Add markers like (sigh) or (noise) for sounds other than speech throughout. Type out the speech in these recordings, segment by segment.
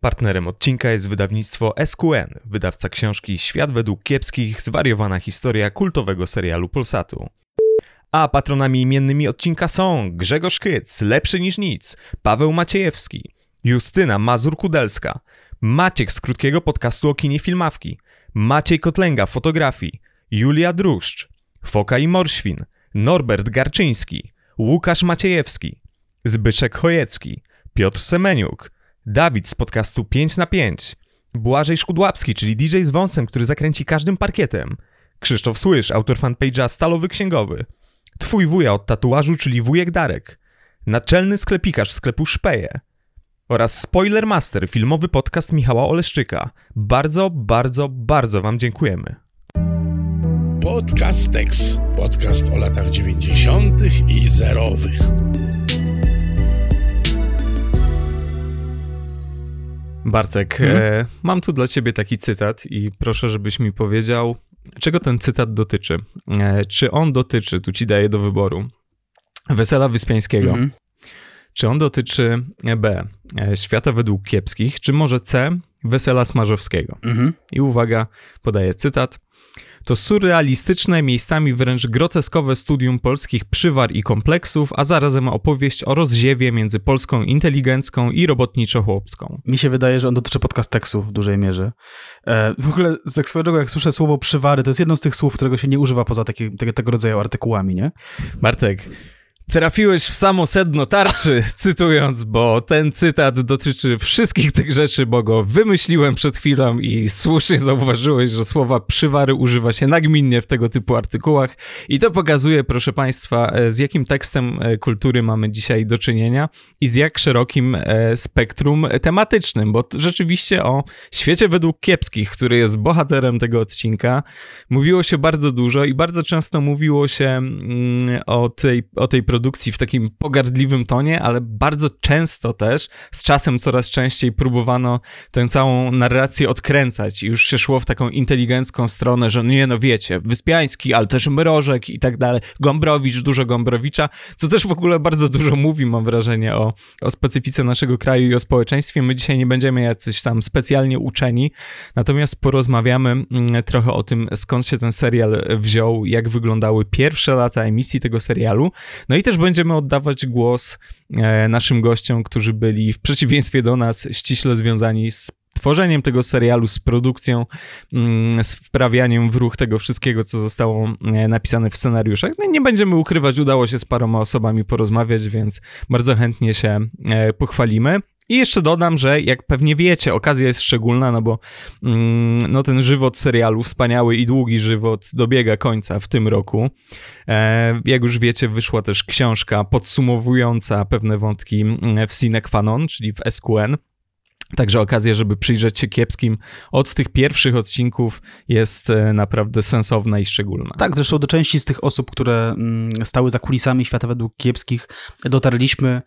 Partnerem odcinka jest wydawnictwo SQN, wydawca książki Świat według kiepskich, zwariowana historia kultowego serialu Polsatu. A patronami imiennymi odcinka są Grzegorz Kyc, Lepszy niż nic, Paweł Maciejewski, Justyna Mazur-Kudelska, Maciek z krótkiego podcastu o kinie Filmawki, Maciej Kotlęga fotografii, Julia Druszcz, Foka i Morświn, Norbert Garczyński, Łukasz Maciejewski, Zbyszek Chojecki, Piotr Semeniuk, Dawid z podcastu 5 na 5, Błażej Szkudłapski, czyli DJ z wąsem, który zakręci każdym parkietem, Krzysztof Słysz, autor fanpage'a Stalowy Księgowy, Twój wuja od tatuażu, czyli wujek Darek, naczelny sklepikarz sklepu Szpeje oraz Spoilermaster, filmowy podcast Michała Oleszczyka. Bardzo, bardzo, bardzo Wam dziękujemy. Podcast Tex. Podcast o latach 90. i zerowych. Bartek, hmm? e, mam tu dla ciebie taki cytat i proszę, żebyś mi powiedział, czego ten cytat dotyczy. E, czy on dotyczy, tu ci daję do wyboru, Wesela Wyspiańskiego, hmm. czy on dotyczy B, e, Świata według kiepskich, czy może C, Wesela Smarzowskiego. Hmm. I uwaga, podaję cytat. To surrealistyczne, miejscami wręcz groteskowe studium polskich przywar i kompleksów, a zarazem opowieść o rozziewie między polską inteligencką i robotniczo-chłopską. Mi się wydaje, że on dotyczy podcast tekstów w dużej mierze. E, w ogóle z swojego, jak słyszę słowo przywary, to jest jedno z tych słów, którego się nie używa poza taki, tego, tego rodzaju artykułami, nie? Bartek, Trafiłeś w samo sedno tarczy, (laughs) cytując, bo ten cytat dotyczy wszystkich tych rzeczy, bo go wymyśliłem przed chwilą i słusznie zauważyłeś, że słowa przywary używa się nagminnie w tego typu artykułach. I to pokazuje, proszę Państwa, e, z jakim tekstem e, kultury mamy dzisiaj do czynienia i z jak szerokim e, spektrum tematycznym, bo rzeczywiście o świecie według kiepskich, który jest bohaterem tego odcinka, mówiło się bardzo dużo i bardzo często mówiło się mm, o tej, o tej produkcji produkcji w takim pogardliwym tonie, ale bardzo często też, z czasem coraz częściej próbowano tę całą narrację odkręcać już się szło w taką inteligencką stronę, że nie no wiecie, Wyspiański, ale też Mrożek i tak dalej, Gombrowicz, dużo Gombrowicza, co też w ogóle bardzo dużo mówi, mam wrażenie, o, o specyfice naszego kraju i o społeczeństwie. My dzisiaj nie będziemy jacyś tam specjalnie uczeni, natomiast porozmawiamy mm, trochę o tym, skąd się ten serial wziął, jak wyglądały pierwsze lata emisji tego serialu, no i też będziemy oddawać głos e, naszym gościom, którzy byli w przeciwieństwie do nas ściśle związani z tworzeniem tego serialu, z produkcją, mm, z wprawianiem w ruch tego wszystkiego, co zostało e, napisane w scenariuszach. No nie będziemy ukrywać, udało się z paroma osobami porozmawiać, więc bardzo chętnie się e, pochwalimy. I jeszcze dodam, że jak pewnie wiecie, okazja jest szczególna, no bo mm, no ten żywot serialu, wspaniały i długi żywot dobiega końca w tym roku. E, jak już wiecie, wyszła też książka podsumowująca pewne wątki mm, w Sine Qua Non, czyli w SQN. Także okazja, żeby przyjrzeć się kiepskim od tych pierwszych odcinków jest e, naprawdę sensowna i szczególna. Tak, zresztą do części z tych osób, które mm, stały za kulisami świata według kiepskich, dotarliśmy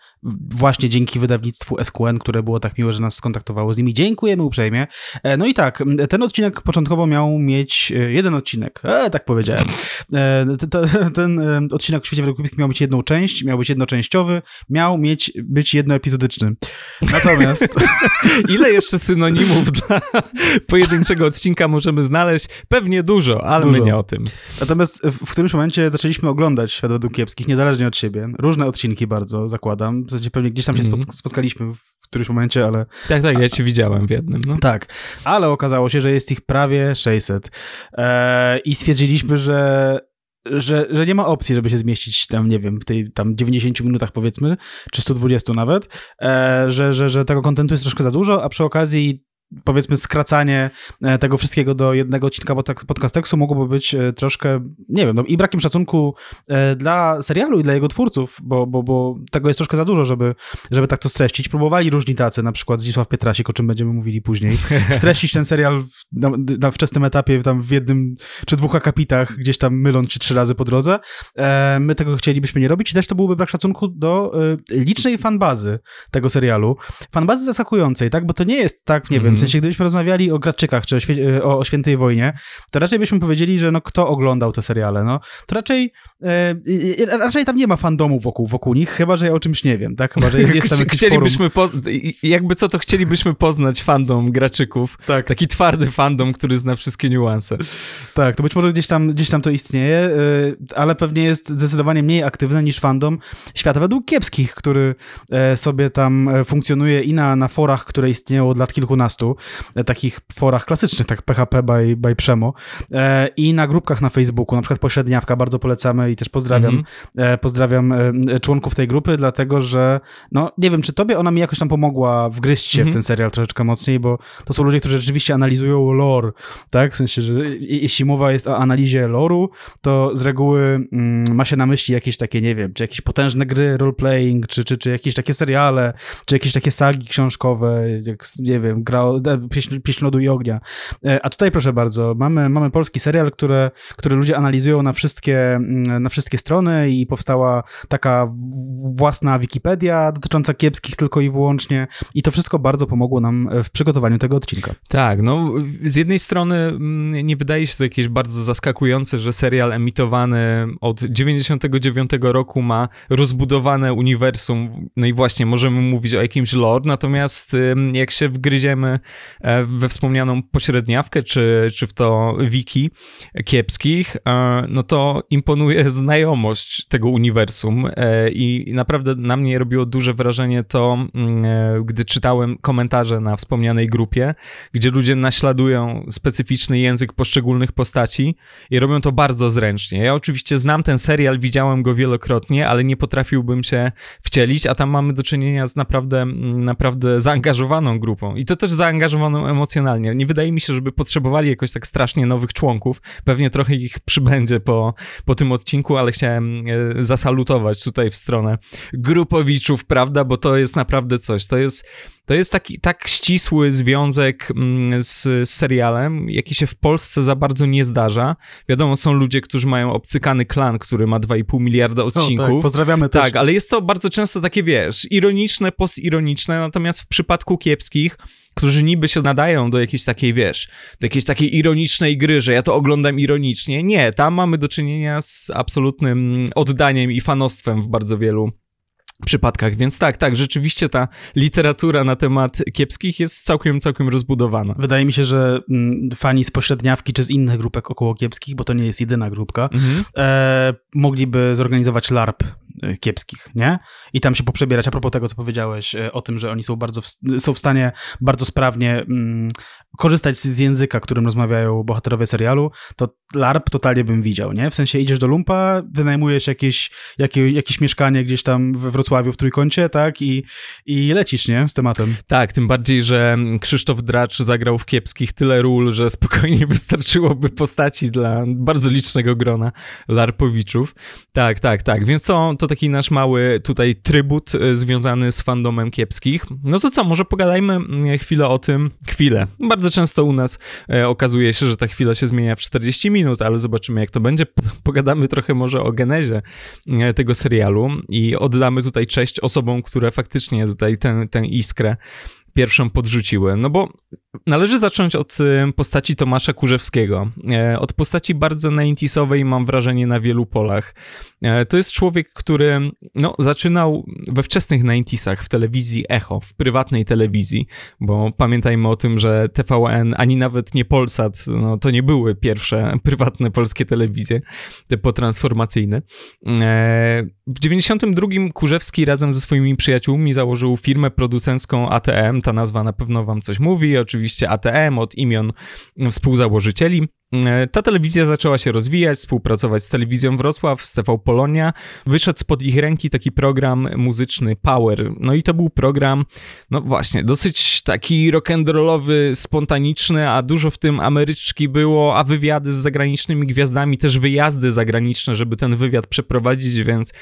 właśnie dzięki wydawnictwu SQN, które było tak miłe, że nas skontaktowało z nimi. Dziękujemy uprzejmie. E, no i tak, ten odcinek początkowo miał mieć e, jeden odcinek, e, tak powiedziałem. (laughs) Ten odcinek w świecie według kiepskich miał mieć jedną część, miał być jednoczęściowy, miał mieć być jednoepizodyczny. Natomiast (laughs) Ile jeszcze synonimów dla pojedynczego odcinka możemy znaleźć? Pewnie dużo, ale dużo. my nie o tym. Natomiast w którymś momencie zaczęliśmy oglądać Świat według kiepskich, niezależnie od siebie. Różne odcinki bardzo, zakładam. W zasadzie pewnie gdzieś tam się mm -hmm. spotkaliśmy w którymś momencie, ale... Tak, tak, ja cię widziałem w jednym. No. Tak, ale okazało się, że jest ich prawie 600. Eee, I stwierdziliśmy, że że, że nie ma opcji, żeby się zmieścić tam, nie wiem, w tej tam 90 minutach powiedzmy, czy 120 nawet, e, że, że, że tego kontentu jest troszkę za dużo, a przy okazji powiedzmy skracanie e, tego wszystkiego do jednego odcinka podcasteksu mogłoby być e, troszkę, nie wiem, no i brakiem szacunku e, dla serialu i dla jego twórców, bo, bo, bo tego jest troszkę za dużo, żeby, żeby tak to streścić. Próbowali różni tacy, na przykład Zdzisław Pietrasik, o czym będziemy mówili później, (laughs) streścić ten serial na, na wczesnym etapie, tam w jednym czy dwóch akapitach, gdzieś tam myląc się trzy razy po drodze. My tego chcielibyśmy nie robić i też to byłby brak szacunku do licznej fanbazy tego serialu. Fanbazy zaskakującej, tak, bo to nie jest tak, nie wiem, sensie, gdybyśmy rozmawiali o Gradczykach, czy o, świe- o, o Świętej Wojnie, to raczej byśmy powiedzieli, że no kto oglądał te seriale, no. To raczej, e, e, raczej tam nie ma fandomu wokół, wokół nich, chyba, że ja o czymś nie wiem, tak? Chyba, że jest, jest tam jakiś Chcielibyśmy, poz- i- jakby co, to chcielibyśmy poznać fandom graczyków. Tak. Taki twardy fandom, który zna wszystkie niuanse. Tak, to być może gdzieś tam, gdzieś tam to istnieje, y, ale pewnie jest zdecydowanie mniej aktywne niż fandom Świata według Kiepskich, który e, sobie tam e, funkcjonuje i na, na forach, które istnieją od lat kilkunastu, e, takich forach klasycznych, tak PHP by, by Przemo, e, i na grupkach na Facebooku, na przykład Pośredniawka, bardzo polecamy i też pozdrawiam, Mhm. e, pozdrawiam członków tej grupy, dlatego że, no nie wiem, czy tobie ona mi jakoś tam pomogła wgryźć się w Mhm. ten serial troszeczkę mocniej, bo to są ludzie, którzy rzeczywiście analizują lore, tak? W sensie, że jeśli mowa jest o analizie loru, to z reguły mm, ma się na myśli jakieś takie, nie wiem, czy jakieś potężne gry roleplaying, czy, czy, czy jakieś takie seriale, czy jakieś takie sagi książkowe, jak, nie wiem, gra pieśń, pieśń lodu i ognia. E, A tutaj, proszę bardzo, mamy, mamy polski serial, które, który ludzie analizują na wszystkie, mm, na wszystkie strony i powstała taka własna Wikipedia dotycząca kiepskich tylko i wyłącznie i to wszystko bardzo pomogło nam w przygotowaniu tego odcinka. Tak, no z jednej strony mm, nie wydaje się to jakieś bardzo zaskakujące, że serial emitowany od 99 roku ma rozbudowane uniwersum, no i właśnie możemy mówić o jakimś lore, natomiast jak się wgryziemy e, we wspomnianą pośredniawkę, czy, czy w to wiki kiepskich, e, no to imponuje (laughs) znajomość tego uniwersum e, i naprawdę na mnie robiło duże wrażenie to, mm, e, gdy czytałem komentarze na wspomnianej grupie, gdzie ludzie naśladują specyficzny język poszczególnych postaci i robią to bardzo zręcznie. Ja oczywiście znam ten serial, widziałem go wielokrotnie, ale nie potrafiłbym się wcielić, a tam mamy do czynienia z naprawdę, mm, naprawdę zaangażowaną grupą i to też zaangażowaną emocjonalnie. Nie wydaje mi się, żeby potrzebowali jakoś tak strasznie nowych członków. Pewnie trochę ich przybędzie po, po tym odcinku, ale chciałem e, zasalutować tutaj w stronę grupowiczów, prawda, bo to jest naprawdę coś. To jest to jest taki tak ścisły związek mm, z, z serialem, jaki się w Polsce za bardzo nie zdarza. Wiadomo, są ludzie, którzy mają obcykany klan, który ma 2,5 miliarda odcinków. tak, pozdrawiamy też. Tak, ale jest to bardzo często takie, wiesz, ironiczne, postironiczne, natomiast w przypadku kiepskich, którzy niby się nadają do jakiejś takiej, wiesz, do jakiejś takiej ironicznej gry, że ja to oglądam ironicznie. Nie, tam mamy do czynienia z absolutnym oddaniem i fanostwem w bardzo wielu przypadkach, więc tak, tak, rzeczywiście ta literatura na temat kiepskich jest całkiem, całkiem rozbudowana. Wydaje mi się, że mm, fani z pośredniawki czy z innych grupek około kiepskich, bo to nie jest jedyna grupka, Mhm. e, mogliby zorganizować LARP kiepskich, nie? I tam się poprzebierać. A propos tego, co powiedziałeś e, o tym, że oni są bardzo w, są w stanie bardzo sprawnie mm, korzystać z języka, którym rozmawiają bohaterowie serialu, to LARP totalnie bym widział, nie? W sensie idziesz do lumpa, wynajmujesz jakieś, jakie, jakieś mieszkanie gdzieś tam we Wrocławiu w Trójkącie, tak? I, i lecisz, nie? Z tematem. Tak, tym bardziej, że Krzysztof Dracz zagrał w kiepskich tyle ról, że spokojnie (laughs) wystarczyłoby postaci dla bardzo licznego grona larpowiczów. Tak, tak, tak, więc to, to taki nasz mały tutaj trybut y, związany z fandomem kiepskich. No to co, może pogadajmy mm, chwilę o tym, chwilę. Bardzo często u nas e, okazuje się, że ta chwila się zmienia w 40 minut, ale zobaczymy jak to będzie. Pogadamy trochę może o genezie e, tego serialu i oddamy tutaj cześć osobom, które faktycznie tutaj tę, tę iskrę pierwszą podrzuciły. No bo należy zacząć od y, postaci Tomasza Kurzewskiego. E, Od postaci bardzo 90sowej mam wrażenie na wielu polach. E, To jest człowiek, który no, zaczynał we wczesnych 90sach w telewizji Echo, w prywatnej telewizji, bo pamiętajmy o tym, że TVN ani nawet nie Polsat, no, to nie były pierwsze prywatne polskie telewizje, te potransformacyjne. W 92 Kurzewski razem ze swoimi przyjaciółmi założył firmę producencką ATM. Ta nazwa na pewno wam coś mówi. Oczywiście ATM od imion współzałożycieli. E, Ta telewizja zaczęła się rozwijać, współpracować z telewizją Wrocław, z TV Polonia. Wyszedł spod ich ręki taki program muzyczny Power. No i to był program, no właśnie, dosyć taki rock'n'rollowy, spontaniczny, a dużo w tym Ameryczki było, a wywiady z zagranicznymi gwiazdami, też wyjazdy zagraniczne, żeby ten wywiad przeprowadzić, więc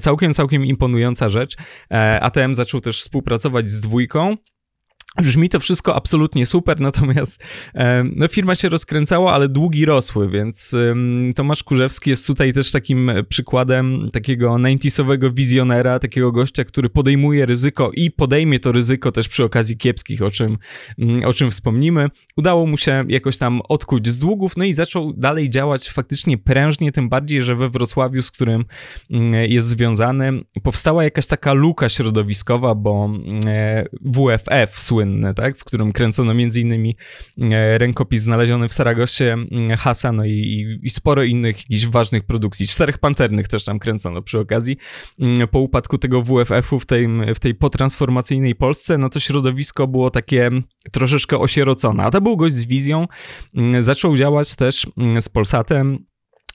całkiem, całkiem imponująca rzecz. E, ATM zaczął też współpracować z dwójką. Brzmi to wszystko absolutnie super, natomiast no, firma się rozkręcała, ale długi rosły, więc Tomasz Kurzewski jest tutaj też takim przykładem takiego 90 wizjonera, takiego gościa, który podejmuje ryzyko i podejmie to ryzyko też przy okazji kiepskich, o czym, mm, o czym wspomnimy. Udało mu się jakoś tam odkuć z długów, no i zaczął dalej działać faktycznie prężnie, tym bardziej, że we Wrocławiu, z którym mm, jest związany, powstała jakaś taka luka środowiskowa, bo mm, e, WFF słynny słynne, tak, w którym kręcono innymi e, rękopis znaleziony w Saragosie mm, Hasa, no i, i sporo innych jakichś ważnych produkcji. Czterech pancernych też tam kręcono przy okazji. Mm, po upadku tego WFF-u w tej, w tej potransformacyjnej Polsce, no to środowisko było takie troszeczkę osierocone, a to był gość z wizją, mm, zaczął działać też z Polsatem,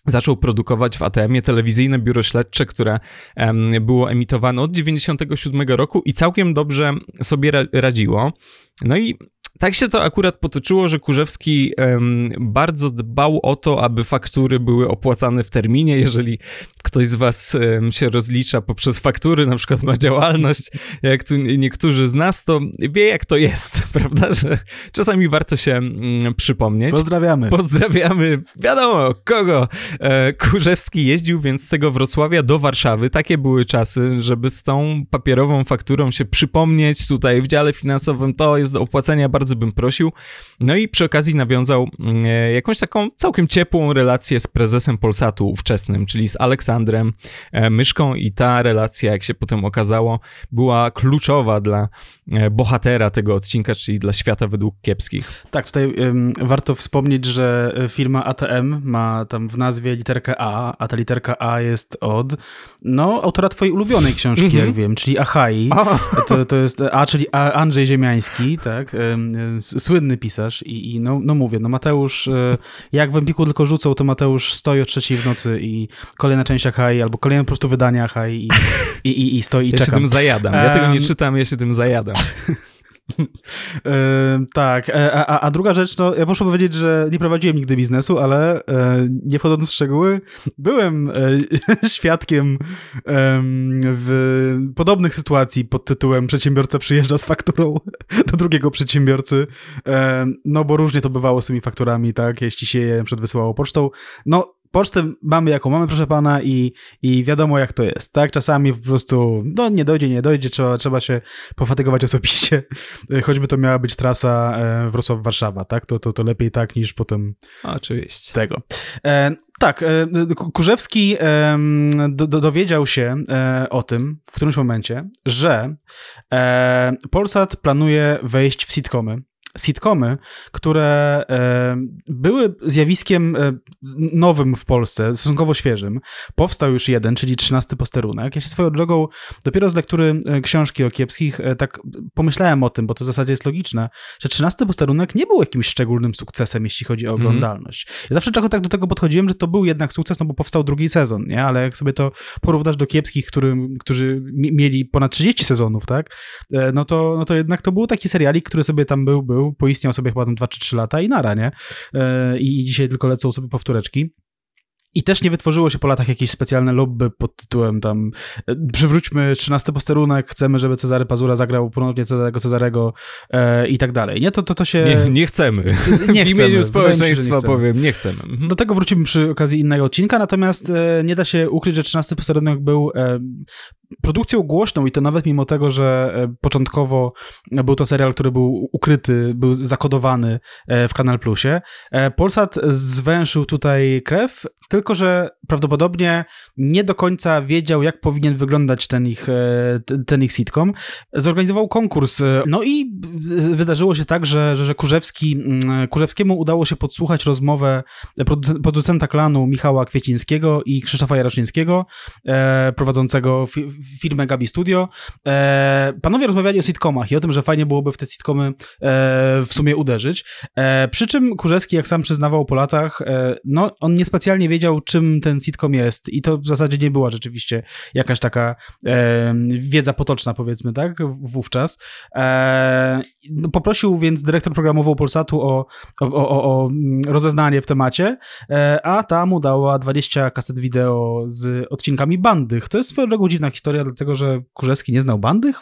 zaczął produkować w ATM-ie telewizyjne biuro śledcze, które um, było emitowane od 97 roku i całkiem dobrze sobie radziło. No i tak się to akurat potoczyło, że Kurzewski um, bardzo dbał o to, aby faktury były opłacane w terminie. Jeżeli ktoś z was um, się rozlicza poprzez faktury, na przykład ma działalność, jak tu niektórzy z nas, to wie jak to jest, (laughs) prawda, że czasami warto się um, przypomnieć. Pozdrawiamy. Pozdrawiamy, wiadomo kogo. E, Kurzewski jeździł więc z tego Wrocławia do Warszawy. Takie były czasy, żeby z tą papierową fakturą się przypomnieć. Tutaj w dziale finansowym to jest do opłacenia bardzo bym prosił. No i przy okazji nawiązał mm, e, jakąś taką całkiem ciepłą relację z prezesem Polsatu ówczesnym, czyli z Aleksandrem e, Myszką i ta relacja, jak się potem okazało, była kluczowa dla e, bohatera tego odcinka, czyli dla świata według kiepskich. Tak, tutaj warto wspomnieć, że firma ATM ma tam w nazwie literkę A, a ta literka A jest od no, autora twojej ulubionej książki, mm -hmm. jak mhm. wiem, czyli Achai. To, to jest A, czyli Andrzej Ziemiański, tak, słynny pisarz i, i no, no mówię, no Mateusz, e, jak w Empiku tylko rzucą, to Mateusz stoi o trzeciej w nocy i kolejna część Achai, albo kolejne po prostu wydanie Achai i, i, i, i stoi i ja czeka. Ja się tym zajadam, ja tego nie czytam, ja się tym zajadam. (laughs) (laughs) tak, e, a, a, druga rzecz, no ja muszę powiedzieć, że nie prowadziłem nigdy biznesu, ale e, nie wchodząc w szczegóły, byłem e, (laughs) świadkiem w podobnych sytuacji pod tytułem przedsiębiorca przyjeżdża z fakturą (laughs) do drugiego przedsiębiorcy, no bo różnie to bywało z tymi fakturami, tak, jeśli się je przed wysyłało pocztą, no pocztę mamy jaką mamy, proszę pana, i, i wiadomo jak to jest, tak? Czasami po prostu, no nie dojdzie, nie dojdzie, trzeba, trzeba się pofatygować osobiście, (laughs) choćby to miała być trasa e, Wrocław-Warszawa, tak? To, to, to lepiej tak niż potem Oczywiście. tego. E, tak, e, Kurzewski do, do, dowiedział się e, o tym w którymś momencie, że Polsat planuje wejść w sitcomy sitcomy, które e, były zjawiskiem e, nowym w Polsce, stosunkowo świeżym. Powstał już jeden, czyli trzynasty posterunek. Ja się swoją drogą, dopiero z lektury e, książki o kiepskich, tak pomyślałem o tym, bo to w zasadzie jest logiczne, że trzynasty posterunek nie był jakimś szczególnym sukcesem, jeśli chodzi o mhm. oglądalność. Mm. Ja zawsze tak do tego podchodziłem, że to był jednak sukces, no bo powstał drugi sezon, nie? Ale jak sobie to porównasz do kiepskich, którzy mieli ponad 30 sezonów, tak? No to, no to jednak to był taki serialik, który sobie tam był, był był, poistniał sobie chyba tam 2 czy 3 lata i nara, nie? E, I dzisiaj tylko lecą sobie powtóreczki. I też nie wytworzyło się po latach jakieś specjalne lobby pod tytułem tam e, przywróćmy 13 posterunek, chcemy, żeby Cezary Pazura zagrał ponownie Cezarego Cezarego e, i tak dalej. Nie, to, to, to się... Nie, nie chcemy. Nie (laughs) w imieniu społeczeństwa nie powiem, nie chcemy. Mhm. Do tego wrócimy przy okazji innego odcinka, natomiast e, nie da się ukryć, że 13 posterunek był e, produkcją głośną i to nawet mimo tego, że e, początkowo był to serial, który był ukryty, był zakodowany e, w Kanal Plusie. E, Polsat zwęszył tutaj krew, tylko że prawdopodobnie nie do końca wiedział, jak powinien wyglądać ten ich, ten ich sitcom. Zorganizował konkurs, no i wydarzyło się tak, że, że, Kurzewski, mm, Kurzewskiemu udało się podsłuchać rozmowę producenta klanu Michała Kwiecińskiego i Krzysztofa Jaroszyńskiego, prowadzącego firmę Gabi Studio. E, panowie rozmawiali o sitcomach i o tym, że fajnie byłoby w te sitcomy e, w sumie uderzyć. E, przy czym Kurzewski, jak sam przyznawał po latach, e, no on niespecjalnie wiedział, czym ten sitcom jest i to w zasadzie nie była rzeczywiście jakaś taka e, wiedza potoczna, powiedzmy, tak, wówczas. E, no, poprosił więc dyrektor programową Polsatu o, o, o, o rozeznanie w temacie, a ta mu dała 20 kaset wideo z odcinkami bandych. To jest swoją drogą dziwna historia historia, dlatego że Kurzewski nie znał bandych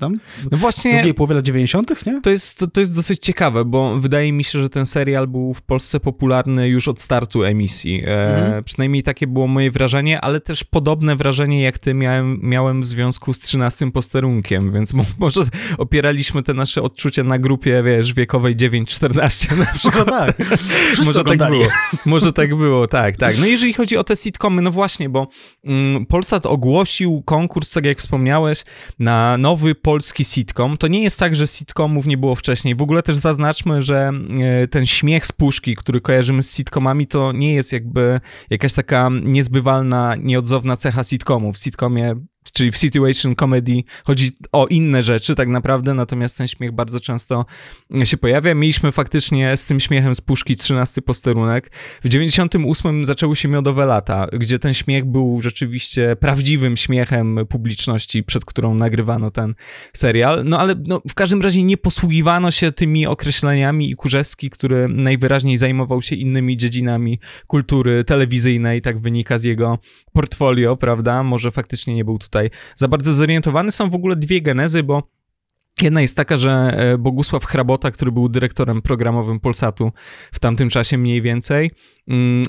tam No w właśnie, drugiej połowie lat 90., nie? to jest, to, to jest dosyć ciekawe, bo wydaje mi się, że ten serial był w Polsce popularny już od startu emisji. E, Mhm. Przynajmniej takie było moje wrażenie, ale też podobne wrażenie jak ty miałem, miałem w związku z 13 posterunkiem, więc mo, (laughs) może opieraliśmy te nasze odczucia na grupie, wiesz, wiekowej 9-14 na przykład. No tak. (laughs) Może tak oglądali. było. Może tak było, tak, tak. No jeżeli chodzi o te sitcomy, no właśnie, bo mm, Polsat ogłosił konkurs, tak jak wspomniałeś, na nowy polski sitcom. To nie jest tak, że sitcomów nie było wcześniej. W ogóle też zaznaczmy, że e, ten śmiech z puszki, który kojarzymy z sitcomami, to nie jest jakby jakaś taka niezbywalna, nieodzowna cecha sitcomów. W sitcomie czyli w situation comedy chodzi o inne rzeczy tak naprawdę, natomiast ten śmiech bardzo często się pojawia. Mieliśmy faktycznie z tym śmiechem z puszki 13 posterunek. W 98 zaczęły się miodowe lata, gdzie ten śmiech był rzeczywiście prawdziwym śmiechem publiczności, przed którą nagrywano ten serial. No ale no, w każdym razie nie posługiwano się tymi określeniami i Kurzewski, który najwyraźniej zajmował się innymi dziedzinami kultury telewizyjnej, tak wynika z jego portfolio, prawda? Może faktycznie nie był tutaj za bardzo zorientowany. Są w ogóle dwie genezy, bo Jedna jest taka, że e, Bogusław Hrabota, który był dyrektorem programowym Polsatu w tamtym czasie mniej więcej,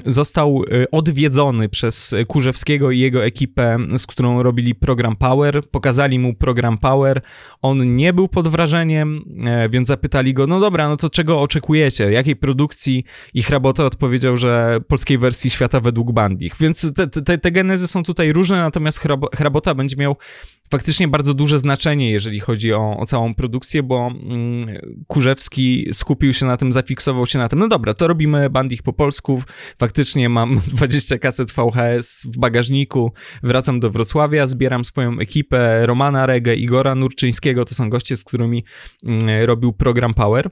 został e, odwiedzony przez Kurzewskiego i jego ekipę, z którą robili program Power. Pokazali mu program Power. On nie był pod wrażeniem, e, więc zapytali go, no dobra, no to czego oczekujecie? Jakiej produkcji? I Hrabota odpowiedział, że polskiej wersji świata według Bandich. Więc te, te, te genezy są tutaj różne, natomiast Hrabo- Hrabota będzie miał faktycznie bardzo duże znaczenie, jeżeli chodzi o, o całą produkcję, bo mm, Kurzewski skupił się na tym, zafiksował się na tym, no dobra, to robimy Bandich po polsku, faktycznie mam (laughs) 20 kaset VHS w bagażniku, wracam do Wrocławia, zbieram swoją ekipę, Romana Regę, Igora Nurczyńskiego, to są goście, z którymi mm, robił program Power.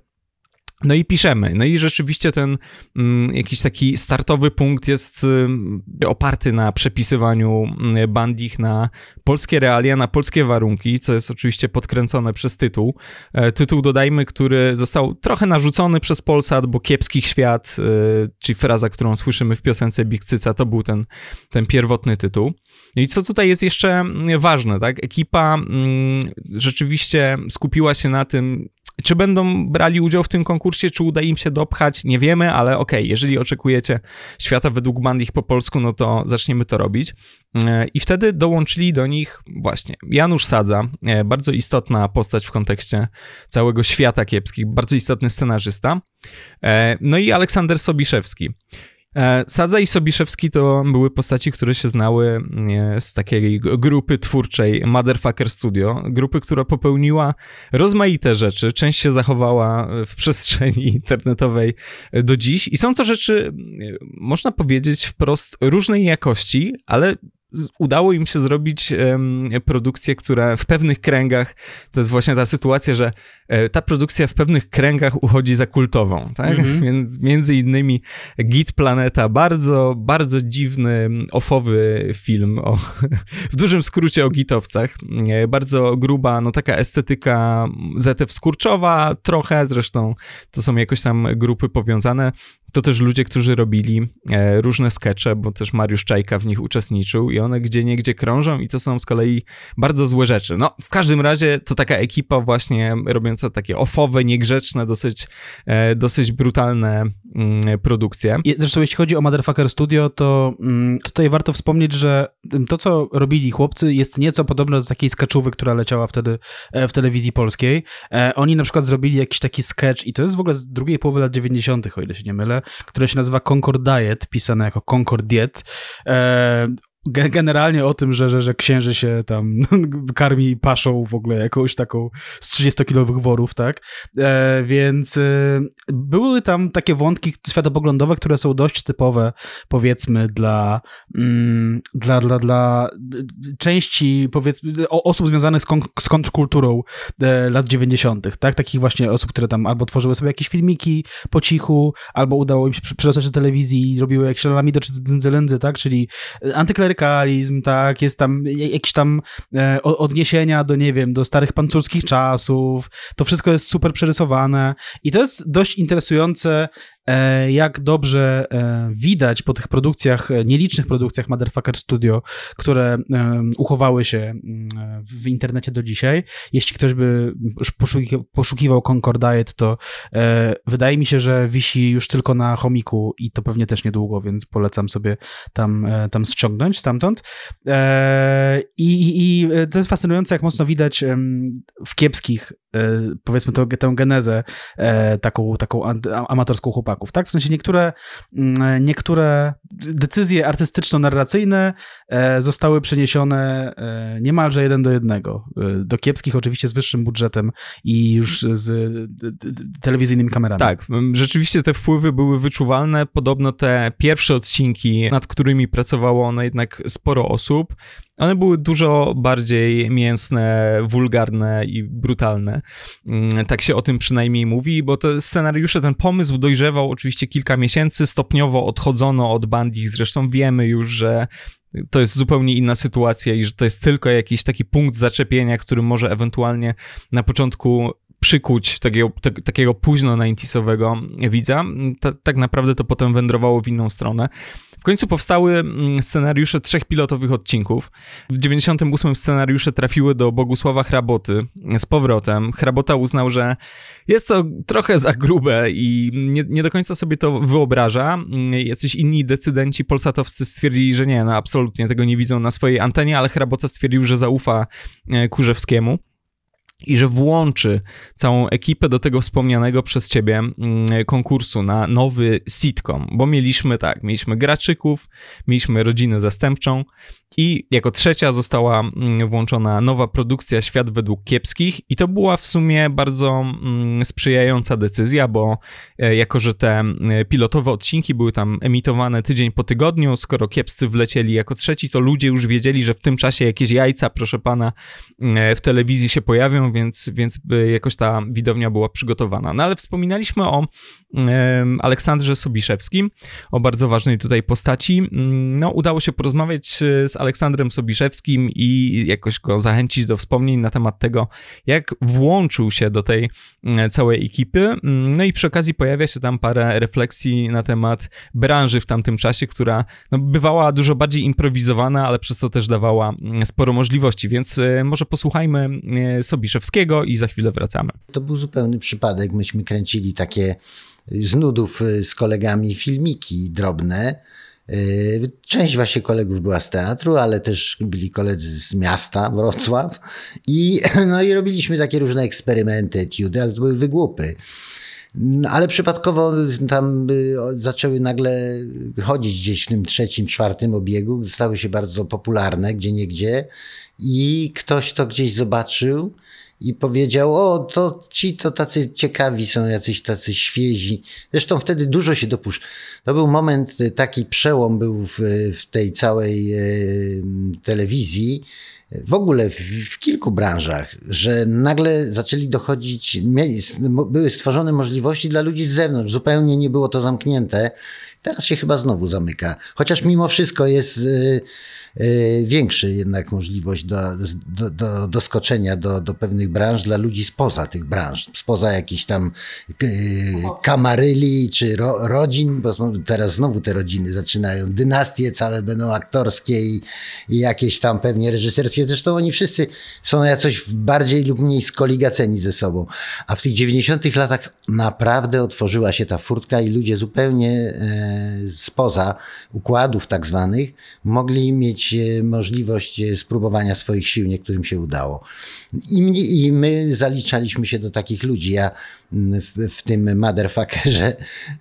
No i piszemy. No i rzeczywiście ten mm, jakiś taki startowy punkt jest ym, oparty na przepisywaniu mm, bandich na polskie realia, na polskie warunki, co jest oczywiście podkręcone przez tytuł. E, tytuł dodajmy, który został trochę narzucony przez Polsat, bo kiepskich świat, e, czyli fraza, którą słyszymy w piosence Big Cyca, to był ten, ten pierwotny tytuł. No i co tutaj jest jeszcze mm, ważne, tak? Ekipa mm, rzeczywiście skupiła się na tym, czy będą brali udział w tym konkursie, czy uda im się dopchać, nie wiemy, ale okej, okay, jeżeli oczekujecie świata według Bandich po polsku, no to zaczniemy to robić. E, I wtedy dołączyli do nich właśnie Janusz Sadza, e, bardzo istotna postać w kontekście całego świata kiepskich, bardzo istotny scenarzysta, e, no i Aleksander Sobiszewski. Sadza i Sobiszewski to były postaci, które się znały z takiej grupy twórczej Motherfucker Studio, grupy, która popełniła rozmaite rzeczy, część się zachowała w przestrzeni (laughs) internetowej do dziś. I są to rzeczy, można powiedzieć wprost, różnej jakości, ale udało im się zrobić produkcję, która w pewnych kręgach, to jest właśnie ta sytuacja, że e, ta produkcja w pewnych kręgach uchodzi za kultową, tak? Mhm. (laughs) Więc między innymi Git Planeta, bardzo, bardzo dziwny, ofowy film o, (laughs) w dużym skrócie o gitowcach, bardzo gruba, no taka estetyka zetew skurczowa trochę, zresztą to są jakoś tam grupy powiązane, to też ludzie, którzy robili e, różne skecze, bo też Mariusz Czajka w nich uczestniczył i one gdzie niegdzie krążą i to są z kolei bardzo złe rzeczy. No, w każdym razie to taka ekipa właśnie robiąca takie ofowe, niegrzeczne, dosyć, e, dosyć brutalne mm, produkcje. I Zresztą jeśli chodzi o Motherfucker Studio, to mm, tutaj warto wspomnieć, że to, co robili chłopcy, jest nieco podobne do takiej sketchówy, która leciała wtedy e, w telewizji polskiej. Oni na przykład zrobili jakiś taki sketch i to jest w ogóle z drugiej połowy lat 90., o ile się nie mylę, które się nazywa Concord Diet, pisane jako Concord Diet. E, generalnie o tym, że, że, że księży się tam karmi paszą w ogóle jakąś taką z 30-kilowych worów, tak? E, więc e, były tam takie wątki światopoglądowe, które są dość typowe, powiedzmy, dla, mm, dla, dla, dla części, powiedzmy, osób związanych z, kon- z kontrkulturą e, lat 90., tak? Takich właśnie osób, które tam albo tworzyły sobie jakieś filmiki po cichu, albo udało im się przydostać do telewizji, robiły jakieś lalamido czy dzyndzylędzy, tak? Czyli antyklerykalizm, tak? Jest tam jakieś tam e, odniesienia do, nie wiem, do starych pancurskich czasów. To wszystko jest super przerysowane i to jest dość interesujące jak dobrze e, widać po tych produkcjach, nielicznych produkcjach Motherfucker Studio, które uchowały się mm, w internecie do dzisiaj. Jeśli ktoś by poszukiwał Concord Diet, to wydaje mi się, że wisi już tylko na chomiku i to pewnie też niedługo, więc polecam sobie tam, tam ściągnąć stamtąd. I, I to jest fascynujące, jak mocno widać w kiepskich E, powiedzmy tę genezę e, taką, taką amatorską chłopaków, tak? W sensie niektóre, mm, niektóre decyzje artystyczno-narracyjne e, zostały przeniesione niemalże jeden do jednego. Do kiepskich oczywiście z wyższym budżetem i już z telewizyjnymi kamerami. Tak, rzeczywiście te wpływy były wyczuwalne. Podobno te pierwsze odcinki, nad którymi pracowało ono jednak sporo osób, one były dużo bardziej mięsne, wulgarne i brutalne. Mm, tak się o tym przynajmniej mówi, bo te scenariusze, ten pomysł dojrzewał oczywiście kilka miesięcy, stopniowo odchodzono od bandich, zresztą wiemy już, że to jest zupełnie inna sytuacja i że to jest tylko jakiś taki punkt zaczepienia, który może ewentualnie na początku przykuć takiego, takiego późno 90 widza. Ta, tak naprawdę to potem wędrowało w inną stronę końcu powstały mm, scenariusze trzech pilotowych odcinków. W 98 scenariusze trafiły do Bogusława Hraboty z powrotem. Hrabota uznał, że jest to trochę za grube i nie, nie do końca sobie to wyobraża. Jacyś inni decydenci polsatowscy stwierdzili, że nie, no absolutnie tego nie widzą na swojej antenie, ale Hrabota stwierdził, że zaufa e, Kurzewskiemu i że włączy całą ekipę do tego wspomnianego przez ciebie mm, konkursu na nowy sitcom, bo mieliśmy tak, mieliśmy graczyków, mieliśmy rodzinę zastępczą i jako trzecia została mm, włączona nowa produkcja Świat według kiepskich i to była w sumie bardzo mm, sprzyjająca decyzja, bo e, jako, że te pilotowe odcinki były tam emitowane tydzień po tygodniu, skoro kiepscy wlecieli jako trzeci, to ludzie już wiedzieli, że w tym czasie jakieś jajca, proszę pana, w telewizji się pojawią, więc, więc jakoś ta widownia była przygotowana. No ale wspominaliśmy o Aleksandrze Sobiszewskim, o bardzo ważnej tutaj postaci. Mm, no, udało się porozmawiać e, z Aleksandrem Sobiszewskim i jakoś go zachęcić do wspomnień na temat tego, jak włączył się do tej mm, całej ekipy. Mm, no i przy okazji pojawia się tam parę refleksji na temat branży w tamtym czasie, która no, bywała dużo bardziej improwizowana, ale przez to też dawała sporo możliwości, więc e, może posłuchajmy e, I za chwilę wracamy. To był zupełny przypadek. Myśmy kręcili takie z nudów y, z kolegami filmiki drobne. Y, część właśnie kolegów była z teatru, ale też byli koledzy z miasta, Wrocław. I, (laughs) no i robiliśmy takie różne eksperymenty, etiudy, ale to były wygłupy. No, ale przypadkowo tam zaczęły nagle chodzić gdzieś w tym trzecim, czwartym obiegu, stały się bardzo popularne gdzie niegdzie i ktoś to gdzieś zobaczył i powiedział, o, to ci to tacy ciekawi są, jacyś tacy świezi. Zresztą wtedy dużo się dopuszcza. To był moment, y, taki przełom był w, w tej całej e, telewizji, w ogóle w, w, kilku branżach, że nagle zaczęli dochodzić, były stworzone możliwości dla ludzi z zewnątrz, zupełnie nie było to zamknięte. Teraz się chyba znowu zamyka. Chociaż mimo wszystko jest y, y, większy jednak możliwość do, do, do, doskoczenia do, do pewnych branż dla ludzi spoza tych branż, spoza jakichś tam y, kamaryli czy ro, rodzin, bo teraz znowu te rodziny zaczynają, dynastie całe będą aktorskie i, i jakieś tam pewnie reżyserskie. Zresztą oni wszyscy są jakoś bardziej lub mniej skoligaceni ze sobą. A w tych 90 latach naprawdę otworzyła się ta furtka i ludzie zupełnie e, spoza układów tak zwanych, mogli mieć e, możliwość e, spróbowania swoich sił, niektórym się udało. I, i my zaliczaliśmy się do takich ludzi. Ja mm, w, w tym motherfuckerze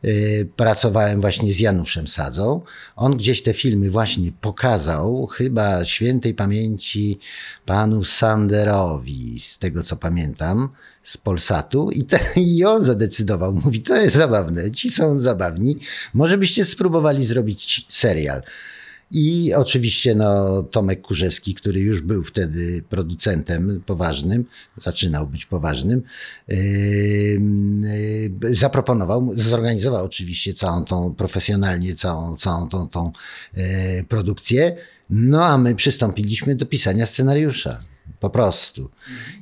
y, pracowałem właśnie z Januszem Sadzą. On gdzieś te filmy właśnie pokazał, chyba świętej pamięci panu Sanderowi, z tego co pamiętam z Polsatu i, te, i on zadecydował, mówi, to jest zabawne, ci są zabawni, może byście spróbowali zrobić serial. I oczywiście no, Tomek Kurzewski, który już był wtedy producentem poważnym, zaczynał być poważnym, yy, yy, zaproponował, zorganizował oczywiście całą tą, profesjonalnie całą, całą tą, tą yy, produkcję. No a my przystąpiliśmy do pisania scenariusza. Po prostu.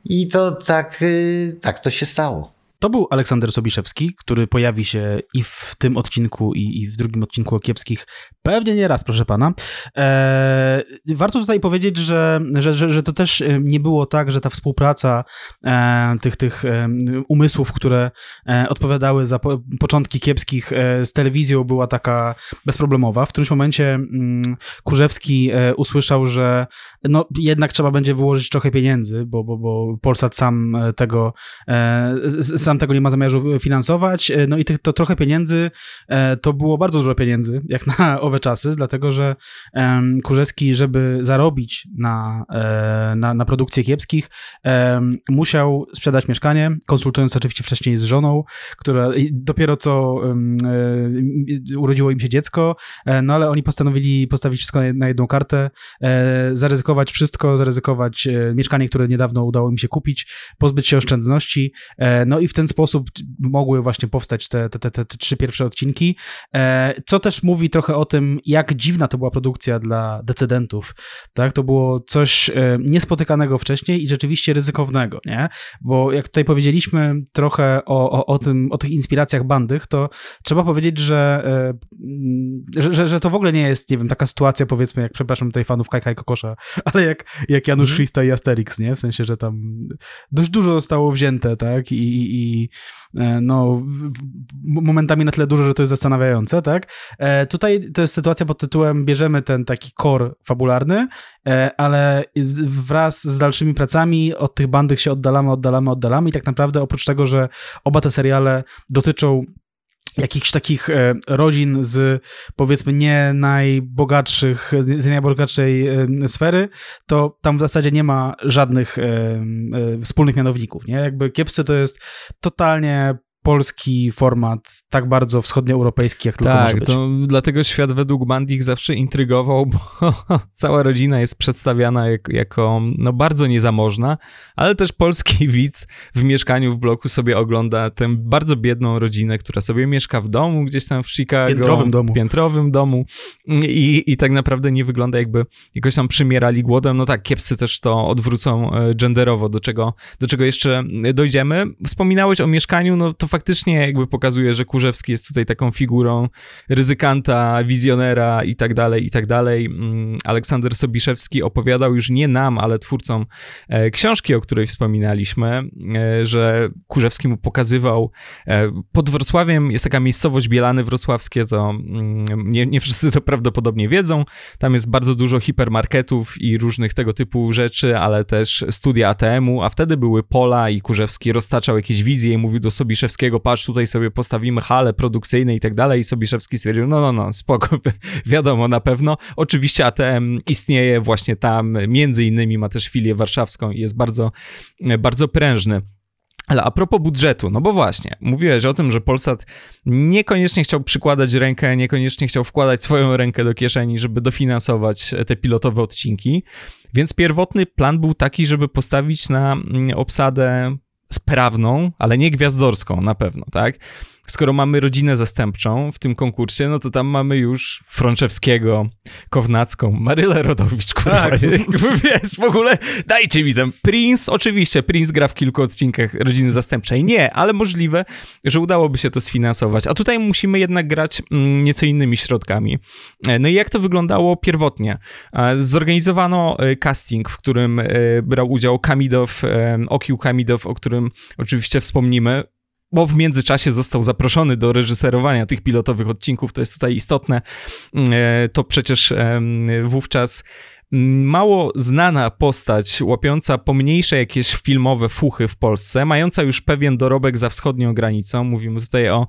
I to tak, y, tak to się stało. To był Aleksander Sobiszewski, który pojawi się i w tym odcinku, i, i w drugim odcinku o kiepskich pewnie nie raz, proszę pana. E, warto tutaj powiedzieć, że, że, że, że, to też e, nie było tak, że ta współpraca e, tych, tych e, umysłów, które e, odpowiadały za po, początki kiepskich z telewizją była taka bezproblemowa. W którymś momencie mm, Kurzewski usłyszał, że no, jednak trzeba będzie wyłożyć trochę pieniędzy, bo, bo, bo Polsat sam tego, sam tego nie ma zamiaru finansować. No i to trochę pieniędzy to było bardzo dużo pieniędzy, jak na (laughs) owe czasy, dlatego że Kurzewski, żeby zarobić na, e, na, na produkcję kiepskich, musiał sprzedać mieszkanie, konsultując oczywiście wcześniej z żoną, która dopiero co e, urodziło im się dziecko, e, no ale oni postanowili postawić wszystko na jedną kartę, zaryzykować wszystko, zaryzykować mieszkanie, które niedawno udało im się kupić, pozbyć się oszczędności, no i w ten sposób mogły właśnie powstać te, te, te, te trzy pierwsze odcinki, co też mówi trochę o tym, jak dziwna to była produkcja dla decydentów, tak? To było coś e, niespotykanego wcześniej i rzeczywiście ryzykownego, nie? Bo jak tutaj powiedzieliśmy trochę o, o, o tym, o tych inspiracjach bandych, to trzeba powiedzieć, że, e, że, że, że, to w ogóle nie jest, nie wiem, taka sytuacja, powiedzmy, jak, przepraszam tutaj fanów Kajka i Kokosza, (laughs) ale jak, jak Janusz mm. Christa i Asterix, nie? W sensie, że tam dość dużo zostało wzięte, tak? I, i, i e, no, momentami na tyle dużo, że to jest zastanawiające, tak? Tutaj to jest sytuacja pod tytułem bierzemy ten taki core fabularny, e, ale wraz z dalszymi pracami od tych bandych się oddalamy, oddalamy, oddalamy i tak naprawdę oprócz tego, że oba te seriale dotyczą jakichś takich e, rodzin z powiedzmy nie najbogatszych, z najbogatszej e, sfery, to tam w zasadzie nie ma żadnych wspólnych mianowników, nie? Jakby Kiepscy to jest totalnie polski format, tak bardzo wschodnioeuropejski, jak tylko tak, może być. Tak, to dlatego świat według Bandich zawsze intrygował, bo (laughs) cała rodzina jest przedstawiana jak, jako no, bardzo niezamożna, ale też polski (laughs) widz w mieszkaniu w bloku sobie ogląda tę bardzo biedną rodzinę, która sobie mieszka w domu gdzieś tam w Chicago. Piętrowym domu. Piętrowym domu i, i tak naprawdę nie wygląda jakby jakoś tam przymierali głodem. No tak, kiepscy też to odwrócą e, genderowo, do czego, do czego jeszcze dojdziemy. Wspominałeś o mieszkaniu, no to faktycznie jakby pokazuje, że Kurzewski jest tutaj taką figurą ryzykanta, wizjonera i tak dalej, i tak dalej. Mm, Aleksander Sobiszewski opowiadał już nie nam, ale twórcom e, książki, o której wspominaliśmy, e, że Kurzewski mu pokazywał e, pod Wrocławiem jest taka miejscowość Bielany Wrocławskie, to mm, nie, nie wszyscy to prawdopodobnie wiedzą. Tam jest bardzo dużo hipermarketów i różnych tego typu rzeczy, ale też studia ATM-u, a wtedy były pola i Kurzewski roztaczał jakieś wizje i mówił do Sobiszewskiego, Sobiszewskiego, patrz, tutaj sobie postawimy hale produkcyjne i tak dalej i Sobiszewski stwierdził, no, no, no, spoko, (laughs) wiadomo na pewno. Oczywiście ATM istnieje właśnie tam, między innymi ma też filię warszawską i jest bardzo, bardzo prężny. Ale a propos budżetu, no bo właśnie, mówiłeś o tym, że Polsat niekoniecznie chciał przykładać rękę, niekoniecznie chciał wkładać swoją rękę do kieszeni, żeby dofinansować te pilotowe odcinki, więc pierwotny plan był taki, żeby postawić na obsadę sprawną, ale nie gwiazdorską na pewno, tak? Skoro mamy rodzinę zastępczą w tym konkursie, no to tam mamy już Frączewskiego, Kownacką, Marylę Rodowicz, kurwa, (laughs) tak. wiesz, w ogóle dajcie mi tam. Prince, oczywiście, Prince gra w kilku odcinkach rodziny zastępczej. Nie, ale możliwe, że udałoby się to sfinansować. A tutaj musimy jednak grać mm, nieco innymi środkami. E, no i jak to wyglądało pierwotnie? E, zorganizowano e, casting, w którym brał udział Kamidow, Okił Kamidow, o którym oczywiście wspomnimy bo w międzyczasie został zaproszony do reżyserowania tych pilotowych odcinków, to jest tutaj istotne. E, to przecież wówczas mało znana postać, łapiąca pomniejsze jakieś filmowe fuchy w Polsce, mająca już pewien dorobek za wschodnią granicą. Mówimy tutaj o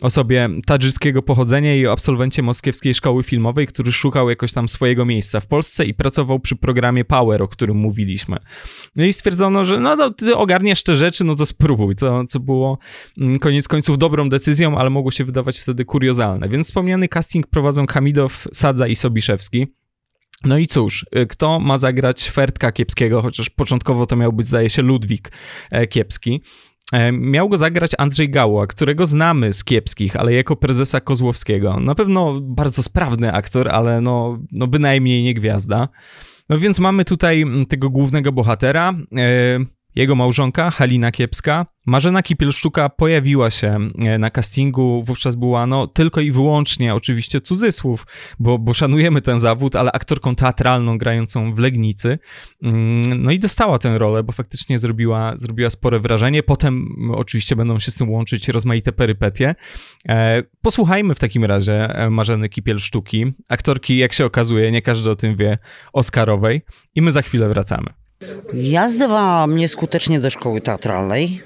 osobie tadżyckiego pochodzenia i o absolwencie moskiewskiej szkoły filmowej, który szukał jakoś tam swojego miejsca w Polsce i pracował przy programie Power, o którym mówiliśmy. No i stwierdzono, że no, no ty ogarniesz te rzeczy, no to spróbuj, co, co było mm, koniec końców dobrą decyzją, ale mogło się wydawać wtedy kuriozalne. Więc wspomniany casting prowadzą Hamidow, Sadza i Sobiszewski. No i cóż, y, kto ma zagrać Fertka Kiepskiego, chociaż początkowo to miał być, zdaje się, Ludwik e, Kiepski. E, miał go zagrać Andrzej Gała, którego znamy z kiepskich, ale jako prezesa Kozłowskiego. Na pewno bardzo sprawny aktor, ale no, no bynajmniej nie gwiazda. No więc mamy tutaj mm, tego głównego bohatera. E, jego małżonka Halina Kiepska. Marzena Kipielsztuka pojawiła się e, na castingu, wówczas była no tylko i wyłącznie, oczywiście cudzysłów, bo, bo szanujemy ten zawód, ale aktorką teatralną grającą w Legnicy. Mm, no i dostała tę rolę, bo faktycznie zrobiła, zrobiła spore wrażenie. Potem oczywiście będą się z tym łączyć rozmaite perypetie. E, posłuchajmy w takim razie e, Marzeny Kipielsztuki, aktorki, jak się okazuje, nie każdy o tym wie, Oscarowej i my za chwilę wracamy. Ja zdawałam nieskutecznie do szkoły teatralnej.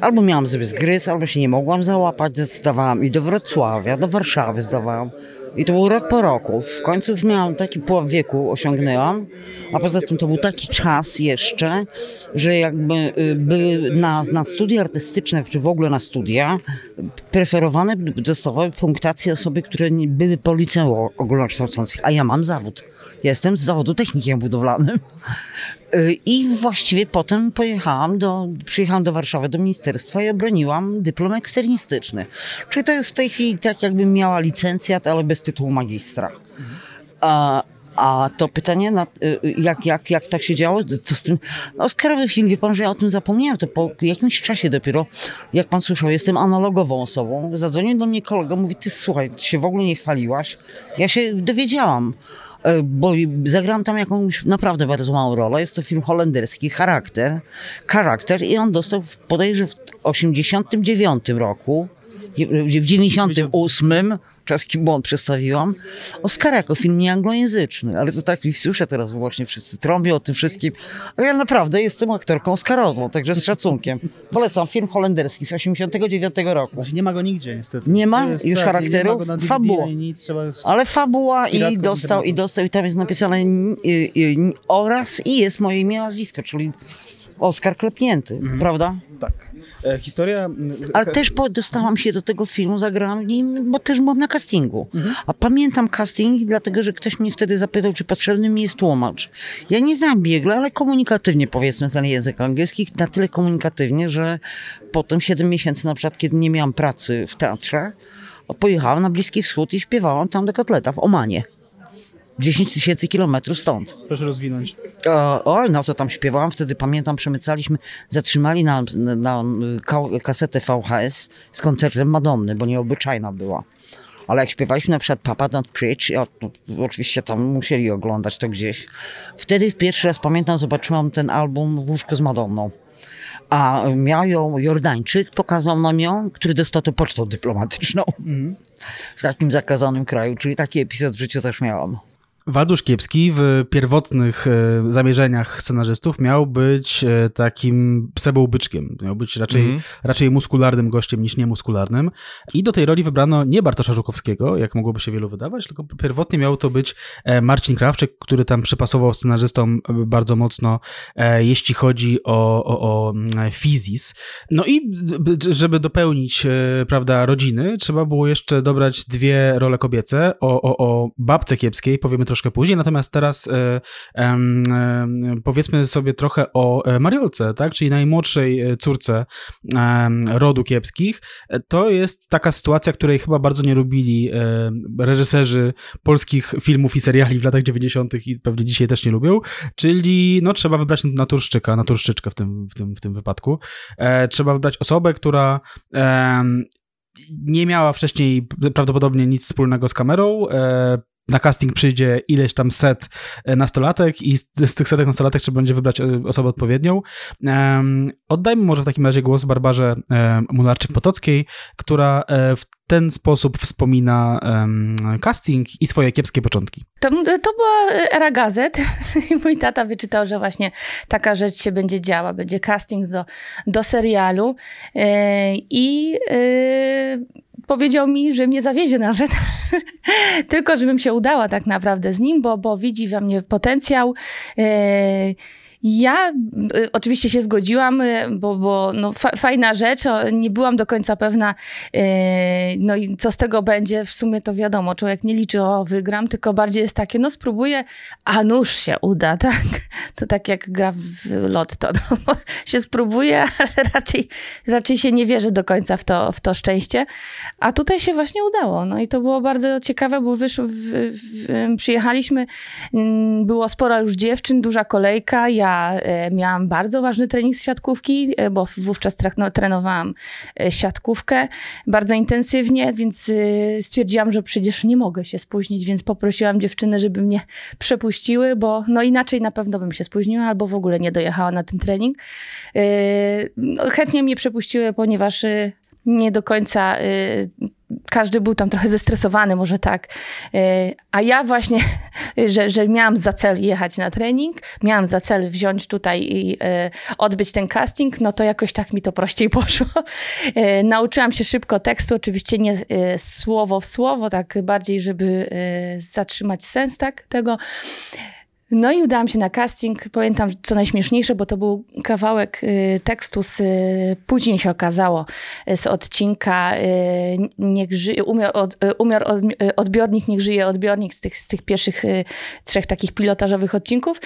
Albo miałam sobie zgryz, albo się nie mogłam załapać. Zdawałam i do Wrocławia, do Warszawy zdawałam. I to był rok po roku. W końcu już miałam taki połowę wieku, osiągnęłam. A poza tym to był taki czas jeszcze, że jakby y, były na, na studia artystyczne, czy w ogóle na studia, preferowane dostawały punktacje osoby, które były po liceum ogólnokształcących. A ja mam zawód. Jestem z zawodu technikiem budowlanym. Y, I właściwie potem pojechałam do, przyjechałam do Warszawy, do ministerstwa i obroniłam dyplom eksternistyczny. Czyli to jest w tej chwili tak, jakbym miała licencjat, ale bez tytułu magistra. A, a to pytanie, na, y, y, jak, jak, jak tak się działo, co z tym? No, Oscarowy film, wie pan, że ja o tym zapomniałem, to po jakimś czasie dopiero, jak pan słyszał, jestem analogową osobą. Zadzwonił do mnie kolega, mówi, ty słuchaj, ty się w ogóle nie chwaliłaś. Ja się dowiedziałam. E, bo zagrałam tam jakąś naprawdę bardzo małą rolę. Jest to film holenderski, charakter, charakter i on dostał podejrzewam w 89 roku, w 98 czeski błąd przedstawiłam. Oscar jako film nieanglojęzyczny, ale to tak słyszę teraz właśnie wszyscy trąbią o tym wszystkim. A ja naprawdę jestem aktorką oscarową, także z szacunkiem. Polecam film holenderski z 89 roku. Nie ma go nigdzie niestety. Nie ma jest, już tak, charakterów? Fabuła. Ale fabuła i dostał, i dostał i tam jest napisane oraz i jest moje imię nazwisko, czyli Oskar klepnięty, mhm. prawda? Tak. E, historia... Ale też dostałam się do tego filmu, zagrałam w nim, bo też byłam na castingu. Mhm. A pamiętam casting, dlatego, że ktoś mnie wtedy zapytał, czy potrzebny mi jest tłumacz. Ja nie znam biegle, ale komunikatywnie powiedzmy ten język angielski, na tyle komunikatywnie, że potem 7 miesięcy na przykład, kiedy nie miałam pracy w teatrze, pojechałam na Bliski Wschód i śpiewałam tam do kotleta w Omanie. 10 tysięcy kilometrów stąd. Proszę rozwinąć. O, o, no to tam śpiewałam, wtedy pamiętam, przemycaliśmy, zatrzymali na, na, na kasetę VHS z koncertem Madonny, bo nieobyczajna była. Ale jak śpiewaliśmy na przykład Papa Don't Preach, no, oczywiście tam musieli oglądać to gdzieś. Wtedy pierwszy raz pamiętam, zobaczyłam ten album w łóżku z Madonną. A miał ją Jordańczyk, pokazał nam ją, który dostał to pocztą dyplomatyczną. Mm. W takim zakazanym kraju, czyli taki epizod w życiu też miałam. Waldusz Kiepski w pierwotnych e, zamierzeniach scenarzystów miał być e, takim pseudo-byczkiem. Miał być raczej, mm. raczej muskularnym gościem niż niemuskularnym. I do tej roli wybrano nie Bartosza Żukowskiego, jak mogłoby się wielu wydawać, tylko pierwotnie miał to być e, Marcin Krawczyk, który tam przypasował scenarzystom bardzo mocno, jeśli chodzi o, o, o mm, fizis. No i żeby dopełnić prawda, rodziny, trzeba było jeszcze dobrać dwie role kobiece. O, o, o babce kiepskiej powiemy troszkę troszkę później, natomiast teraz e, e, powiedzmy sobie trochę o e, Mariolce, tak, czyli najmłodszej córce rodu kiepskich. To jest taka sytuacja, której chyba bardzo nie lubili reżyserzy polskich filmów i seriali w latach 90. i pewnie dzisiaj też nie lubią, czyli no trzeba wybrać naturszczyka, naturszczyczkę w tym, w tym, w tym wypadku. Trzeba wybrać osobę, która nie miała wcześniej prawdopodobnie nic wspólnego z kamerą, na casting przyjdzie ileś tam set e, nastolatek i z, tych setek nastolatek trzeba będzie wybrać e, osobę odpowiednią. Oddajmy może w takim razie głos Barbarze um, Mularczyk-Potockiej, która w ten sposób wspomina um, casting i swoje kiepskie początki. To, to była era gazet (laughs) i mój tata wyczytał, że właśnie taka rzecz się będzie działa. Będzie casting do, do serialu i yy, powiedział mi, że mnie zawiezie nawet, (laughs) tylko żebym się udała tak naprawdę z nim, bo, bo widzi we mnie potencjał. Yy, ja y, oczywiście się zgodziłam, y, bo, bo no, fa fajna rzecz, nie byłam do końca pewna, y, no i co z tego będzie, w sumie to wiadomo, człowiek nie liczy, o wygram, tylko bardziej jest takie, no spróbuję, a nuż się uda, (laughs) tak? To tak jak gra w lotto, (laughs) no, się spróbuje, (laughs) ale raczej, raczej się nie wierzy do końca w to, w to szczęście, a tutaj się właśnie udało, no i to było bardzo ciekawe, bo w, w, przyjechaliśmy, mm, było sporo już dziewczyn, duża kolejka, ja ja e, miałam bardzo ważny trening z siatkówki, e, bo wówczas trak- trenowałam e, siatkówkę bardzo intensywnie, więc stwierdziłam, że przecież nie mogę się spóźnić, więc poprosiłam dziewczyny, żeby mnie przepuściły, bo no inaczej na pewno bym się spóźniła albo w ogóle nie dojechała na ten trening. No, chętnie mnie przepuściły, ponieważ nie do końca y, każdy był tam trochę zestresowany, może tak. Y, a ja właśnie, (laughs) że, że miałam za cel jechać na trening, miałam za cel wziąć tutaj i y, odbyć ten casting, no to jakoś tak mi to prościej (laughs) poszło. Y, nauczyłam się szybko tekstu, oczywiście nie słowo w słowo, tak bardziej, żeby zatrzymać sens tak, tego. No i udałam się na casting. Pamiętam, co najśmieszniejsze, bo to był kawałek y, tekstu z, y, później się okazało, y, z odcinka y, Niech żyje, umiar, od, y, umiar od, y, Odbiornik, Niech żyje odbiornik z tych, z tych pierwszych trzech takich pilotażowych odcinków.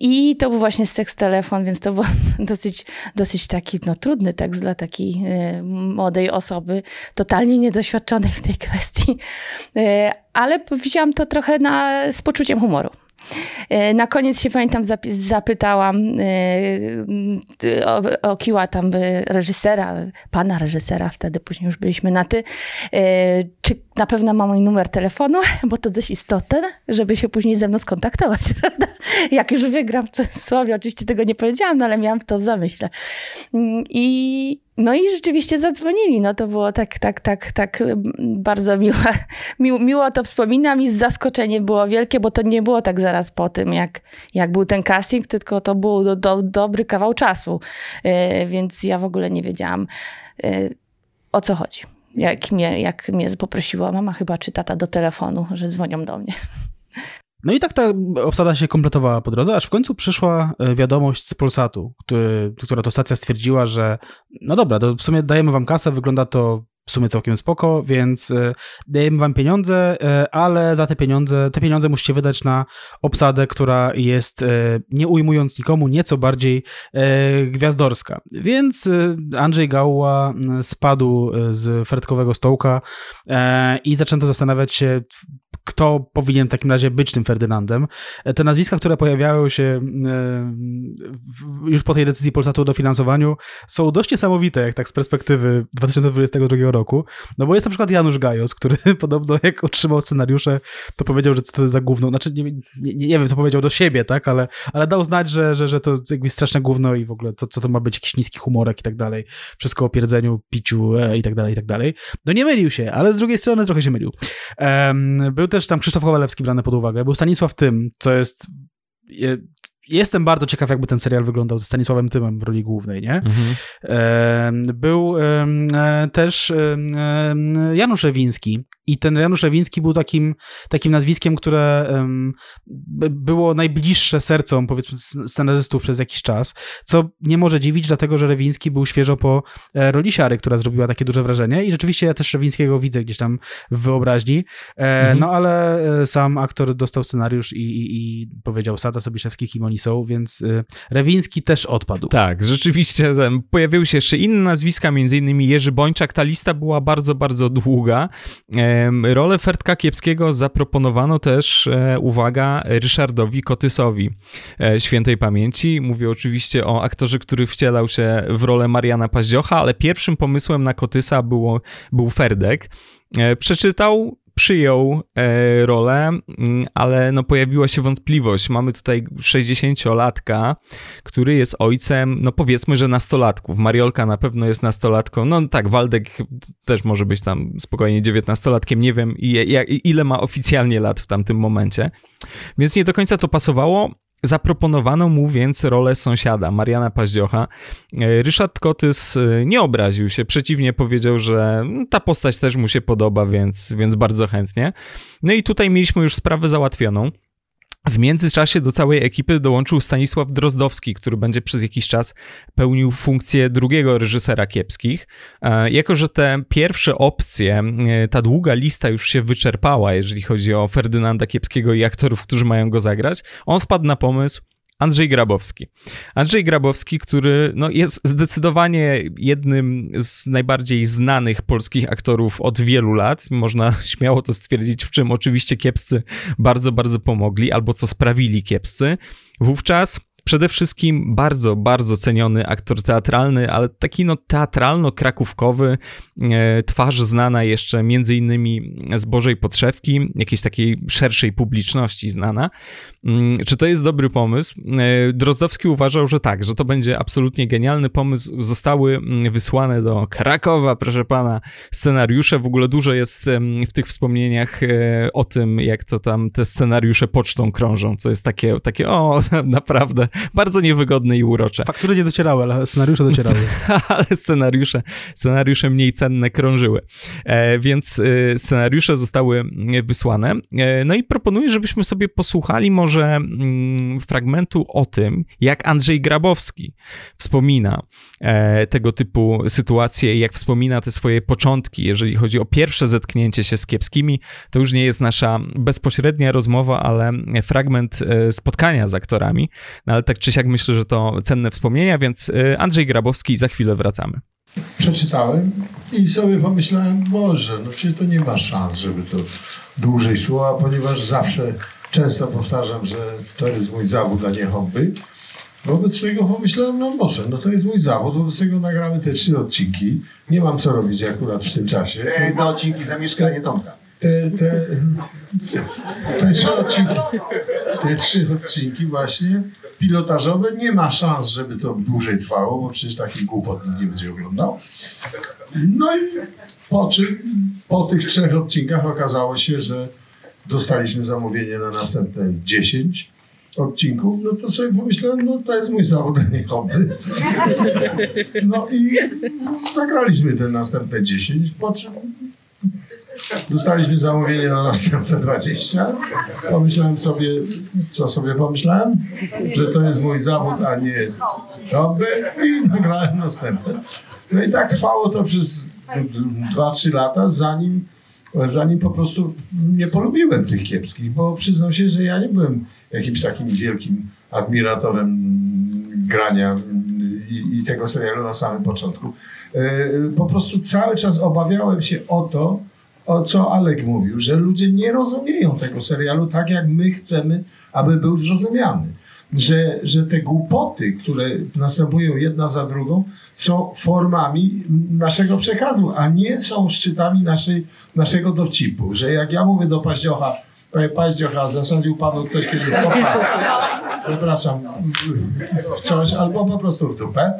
I to był właśnie seks telefon, więc to był (laughs) dosyć, dosyć taki no, trudny tekst dla takiej y, młodej osoby, totalnie niedoświadczonej w tej kwestii. Y, ale wzięłam to trochę na, z poczuciem humoru. Y, Na koniec się pamiętam, zapytałam y, o, o kiła tam y, reżysera, pana reżysera, wtedy później już byliśmy na ty, czy na pewno ma mój numer telefonu, (laughs) bo to dość istotne, żeby się później ze mną skontaktować, (laughs) prawda? Jak już wygram w cudzysłowie, oczywiście tego nie powiedziałam, no ale miałam to w zamyśle. Mm, I, no i rzeczywiście zadzwonili, no to było tak, tak, tak, tak mm, bardzo (laughs) miło, miło, miło to wspominam i zaskoczenie było wielkie, bo to nie było tak zaraz po tym, jak, jak był ten casting, tylko to był do, do, dobry kawał czasu, Yy, więc ja w ogóle nie wiedziałam yy, o co chodzi. Jak mnie, jak mnie poprosiła mama chyba czy tata do telefonu, że dzwonią do mnie. (laughs) No i tak ta obsada się kompletowała po drodze, aż w końcu przyszła e, wiadomość z Polsatu, który, która to stacja stwierdziła, że no dobra, to w sumie dajemy wam kasę, wygląda to w sumie całkiem spoko, więc e, dajemy wam pieniądze, e, ale za te pieniądze, te pieniądze musicie wydać na obsadę, która jest, nie ujmując nikomu, nieco bardziej gwiazdorska. Więc Andrzej Gałła spadł z fredkowego stołka i zaczęto zastanawiać się, kto powinien w takim razie być tym Ferdynandem. E, Te nazwiska, które pojawiały się e, już po tej decyzji Polsatu o dofinansowaniu, są dość niesamowite, jak tak z perspektywy 2022 roku. No bo jest na przykład Janusz Gajos, który (laughs) podobno jak otrzymał scenariusze, to powiedział, że co to jest za gówno. Znaczy, nie, nie, nie wiem, co powiedział do siebie, tak, ale, ale dał znać, że, że, że to jakby straszne gówno i w ogóle co, co to ma być, jakiś niski humorek i tak dalej. Wszystko o pierdzeniu, piciu e, i tak dalej, i tak dalej. No nie mylił się, ale z drugiej strony trochę się mylił. Em, był też tam Krzysztof Kowalewski brany pod uwagę, był Stanisław Tym, co jest... Je, jestem bardzo ciekaw, jakby ten serial wyglądał ze Stanisławem Tymem w roli głównej, nie? Mhm. Był e, też Janusz Ewiński i ten Janusz Ewiński był takim, takim nazwiskiem, które było najbliższe sercom, powiedzmy, scenarzystów przez jakiś czas, co nie może dziwić, dlatego, że Rewiński był świeżo po e, roli Siary, która zrobiła takie duże wrażenie i rzeczywiście ja też Rewińskiego widzę gdzieś tam w wyobraźni, e, Mhm. no ale sam aktor dostał scenariusz i, i, i powiedział Sada Sobiszewski, kim są, więc e, Rewiński też odpadł. Tak, rzeczywiście tam pojawiły się jeszcze inne nazwiska, między innymi Jerzy Bończak. Ta lista była bardzo, bardzo długa. Rolę Fertka Kiepskiego zaproponowano też, e, uwaga, Ryszardowi Kotysowi e, świętej pamięci. Mówię oczywiście o aktorze, który wcielał się w rolę Mariana Paździocha, ale pierwszym pomysłem na Kotysa było, był Ferdek. E, Przeczytał, przyjął e, rolę, mm, ale no pojawiła się wątpliwość. Mamy tutaj 60-latka, który jest ojcem, no powiedzmy, że nastolatków. Mariolka na pewno jest nastolatką. No tak, Waldek też może być tam spokojnie dziewiętnastolatkiem. Nie wiem, i- ile ma oficjalnie lat w tamtym momencie. Więc nie do końca to pasowało. Zaproponowano mu więc rolę sąsiada, Mariana Paździocha. E, Ryszard Kotys e, nie obraził się, przeciwnie powiedział, że mm, ta postać też mu się podoba, więc, więc bardzo chętnie. No i tutaj mieliśmy już sprawę załatwioną. W międzyczasie do całej ekipy dołączył Stanisław Drozdowski, który będzie przez jakiś czas pełnił funkcję drugiego reżysera kiepskich. E, Jako, że te pierwsze opcje, e, ta długa lista już się wyczerpała, jeżeli chodzi o Ferdynanda Kiepskiego i aktorów, którzy mają go zagrać, on wpadł na pomysł, Andrzej Grabowski. Andrzej Grabowski, który no, jest zdecydowanie jednym z najbardziej znanych polskich aktorów od wielu lat. Można (laughs) śmiało to stwierdzić, w czym oczywiście kiepscy bardzo, bardzo pomogli, albo co sprawili kiepscy. Wówczas przede wszystkim bardzo, bardzo ceniony aktor teatralny, ale taki no teatralno-krakówkowy, e, twarz znana jeszcze między innymi z Bożej Podszewki, jakiejś takiej szerszej publiczności znana. Mm, czy to jest dobry pomysł? E, Drozdowski uważał, że tak, że to będzie absolutnie genialny pomysł. Zostały mm, wysłane do Krakowa, proszę pana, scenariusze. W ogóle dużo jest w tych wspomnieniach e, o tym, jak to tam te scenariusze pocztą krążą, co jest takie, takie o, (laughs) naprawdę bardzo niewygodne i urocze. Faktury nie docierały, ale scenariusze docierały. (laughs) ale scenariusze, scenariusze mniej cenne krążyły. E, więc e, scenariusze zostały wysłane. E, no i proponuję, żebyśmy sobie posłuchali może mm, fragmentu o tym, jak Andrzej Grabowski wspomina e, tego typu sytuacje, jak wspomina te swoje początki, jeżeli chodzi o pierwsze zetknięcie się z kiepskimi. To już nie jest nasza bezpośrednia rozmowa, ale fragment e, spotkania z aktorami. No ale tak czy siak myślę, że to cenne wspomnienia, więc e, Andrzej Grabowski, za chwilę wracamy. Przeczytałem i sobie pomyślałem, Boże, no przecież to nie ma szans, żeby to dłużej szło, a ponieważ zawsze, często powtarzam, że to jest mój zawód, a nie hobby, wobec tego pomyślałem, no może, no to jest mój zawód, wobec tego nagramy te trzy odcinki, nie mam co robić akurat w tym czasie. Te dwa odcinki zamieszkanie Tomka. Te, te, te trzy odcinki, te trzy odcinki właśnie pilotażowe, nie ma szans, żeby to dłużej trwało, bo przecież takich głupot nie będzie oglądał. No i po czym, po tych trzech odcinkach okazało się, że dostaliśmy zamówienie na następne 10 odcinków, no to sobie pomyślałem, no to jest mój zawód, a nie hobby. No i nagraliśmy te następne 10, po czym dostaliśmy zamówienie na następne 20. Pomyślałem sobie, co sobie pomyślałem? Że to jest mój zawód, a nie i (laughs) nagrałem następne. No i tak trwało to przez 2-3 lata, zanim, zanim po prostu nie polubiłem tych kiepskich, bo przyznam się, że ja nie byłem jakimś takim wielkim admiratorem grania i, i tego serialu na samym początku. E, Po prostu cały czas obawiałem się o to, o co Alek mówił, że ludzie nie rozumieją tego serialu tak, jak my chcemy, aby był zrozumiany. Że, że te głupoty, które następują jedna za drugą, są formami naszego przekazu, a nie są szczytami naszej, naszego dowcipu. Że jak ja mówię do Paździocha, panie Paździocha, zasadził panu ktoś kiedyś kopa, przepraszam, w coś, albo po prostu w dupę,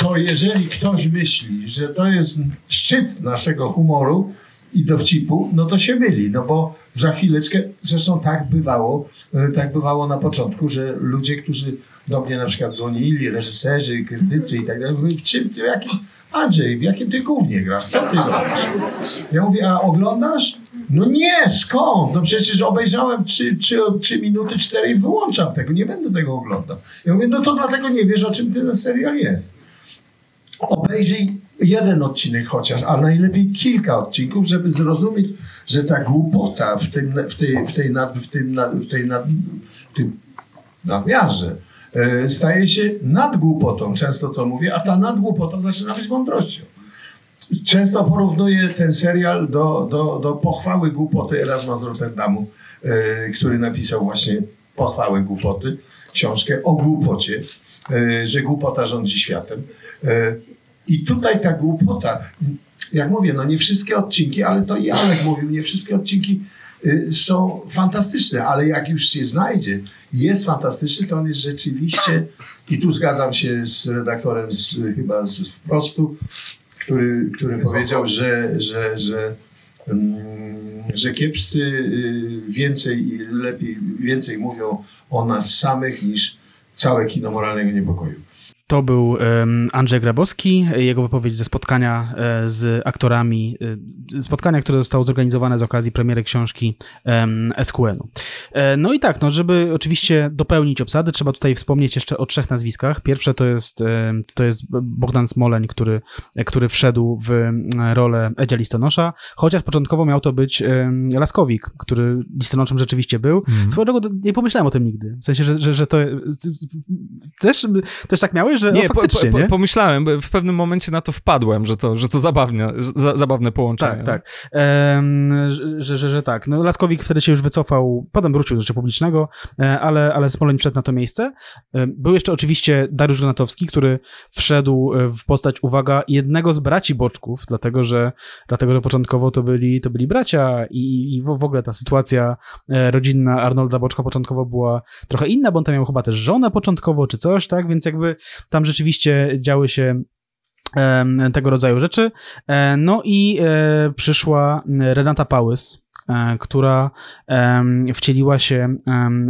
to jeżeli ktoś myśli, że to jest szczyt naszego humoru i dowcipu, no to się myli, no bo za chwileczkę, zresztą tak bywało, e, tak bywało na początku, że ludzie, którzy do mnie na przykład dzwonili, reżyserzy, krytycy i tak dalej, mówili, w czym ty, w jakim, Andrzej, w jakim ty głównie grasz, co ty robisz? Ja mówię, a oglądasz? No nie, skąd? No przecież obejrzałem 3, 3, 3 minuty, 4 i wyłączam tego, nie będę tego oglądał. Ja mówię, no to dlatego nie wiesz, o czym ten serial jest obejrzyj jeden odcinek chociaż, a najlepiej kilka odcinków, żeby zrozumieć, że ta głupota w tym, w tej, w tej, nad, w tym, w tej nad, w tym nadmiarze e, staje się nadgłupotą. Często to mówię, a ta nadgłupota zaczyna być mądrością. Często porównuję ten serial do, do, do pochwały głupoty Erasma z Rotterdamu, e, który napisał właśnie pochwały głupoty, książkę o głupocie, e, że głupota rządzi światem. I tutaj ta głupota, jak mówię, no nie wszystkie odcinki, ale to i Alek mówił, nie wszystkie odcinki y, są fantastyczne, ale jak już się znajdzie, jest fantastyczny, to on jest rzeczywiście, i tu zgadzam się z redaktorem z, chyba z wprostu, który, który powiedział, że, że, że, mm, że kiepscy y, więcej i lepiej, więcej mówią o nas samych niż całe kino moralnego niepokoju. To był Andrzej Grabowski, jego wypowiedź ze spotkania e, z aktorami, e, spotkania, które zostało zorganizowane z okazji premiery książki SQN-u. E, no i tak, no, żeby oczywiście dopełnić obsady, trzeba tutaj wspomnieć jeszcze o trzech nazwiskach. Pierwsze to jest, to jest Bogdan Smoleń, który, który wszedł w rolę Edzia Listonosza, chociaż początkowo miał to być Laskowik, który listonoszem rzeczywiście był. Mm. Swoją drogą nie pomyślałem o tym nigdy. W sensie, że, że, że to też, też tak miałeś, że nie, faktycznie, po, po, nie? pomyślałem, w pewnym momencie na to wpadłem, że to, że to zabawne, za, zabawne połączenie. Tak, tak. Ehm, że, że, że, tak. No, Laskowik wtedy się już wycofał, potem wrócił do życia publicznego, e, ale, ale Smoleń wszedł na to miejsce. E, był jeszcze oczywiście Dariusz Granatowski, który wszedł e, w postać, uwaga, jednego z braci Boczków, dlatego, że, dlatego, że początkowo to byli, to byli bracia i, i w ogóle ta sytuacja rodzinna Arnolda Boczka początkowo była trochę inna, bo on tam miał chyba też żonę początkowo, czy coś, tak, więc jakby tam rzeczywiście działy się tego rodzaju rzeczy. E, no i e, przyszła Renata Pałys, e, która wcieliła się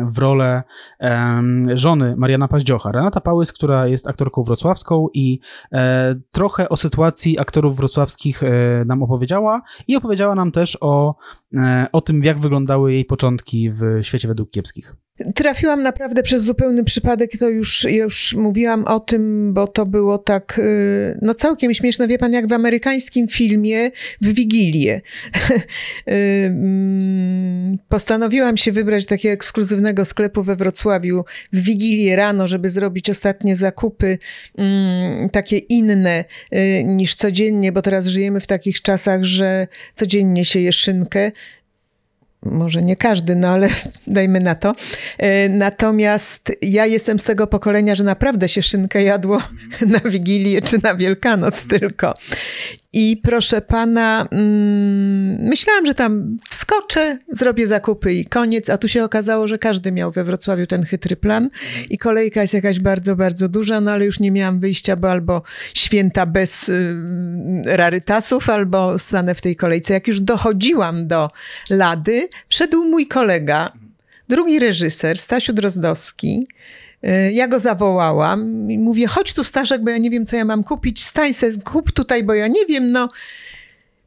w rolę żony Mariana Paździocha. Renata Pałys, która jest aktorką wrocławską i trochę o sytuacji aktorów wrocławskich nam opowiedziała i opowiedziała nam też o, o tym, jak wyglądały jej początki w świecie według kiepskich. Trafiłam naprawdę przez zupełny przypadek, to już, już mówiłam o tym, bo to było tak, y, no całkiem śmieszne. Wie pan, jak w amerykańskim filmie w Wigilię. (laughs) Y, mm, postanowiłam się wybrać do takiego ekskluzywnego sklepu we Wrocławiu w Wigilię rano, żeby zrobić ostatnie zakupy, mm, takie inne y, niż codziennie, bo teraz żyjemy w takich czasach, że codziennie się je szynkę może nie każdy, no ale (laughs) dajmy na to. E, natomiast ja jestem z tego pokolenia, że naprawdę się szynkę jadło (laughs) na Wigilię czy na Wielkanoc tylko. I proszę pana, mm, myślałam, że tam wskoczę, zrobię zakupy i koniec, a tu się okazało, że każdy miał we Wrocławiu ten chytry plan i kolejka jest jakaś bardzo, bardzo duża, no ale już nie miałam wyjścia, bo albo święta bez y, rarytasów, albo stanę w tej kolejce. Jak już dochodziłam do Lady, wszedł mój kolega, drugi reżyser, Stasiu Drozdowski, ja go zawołałam i mówię, chodź tu Staszek, bo ja nie wiem, co ja mam kupić, stań se, kup tutaj, bo ja nie wiem, no.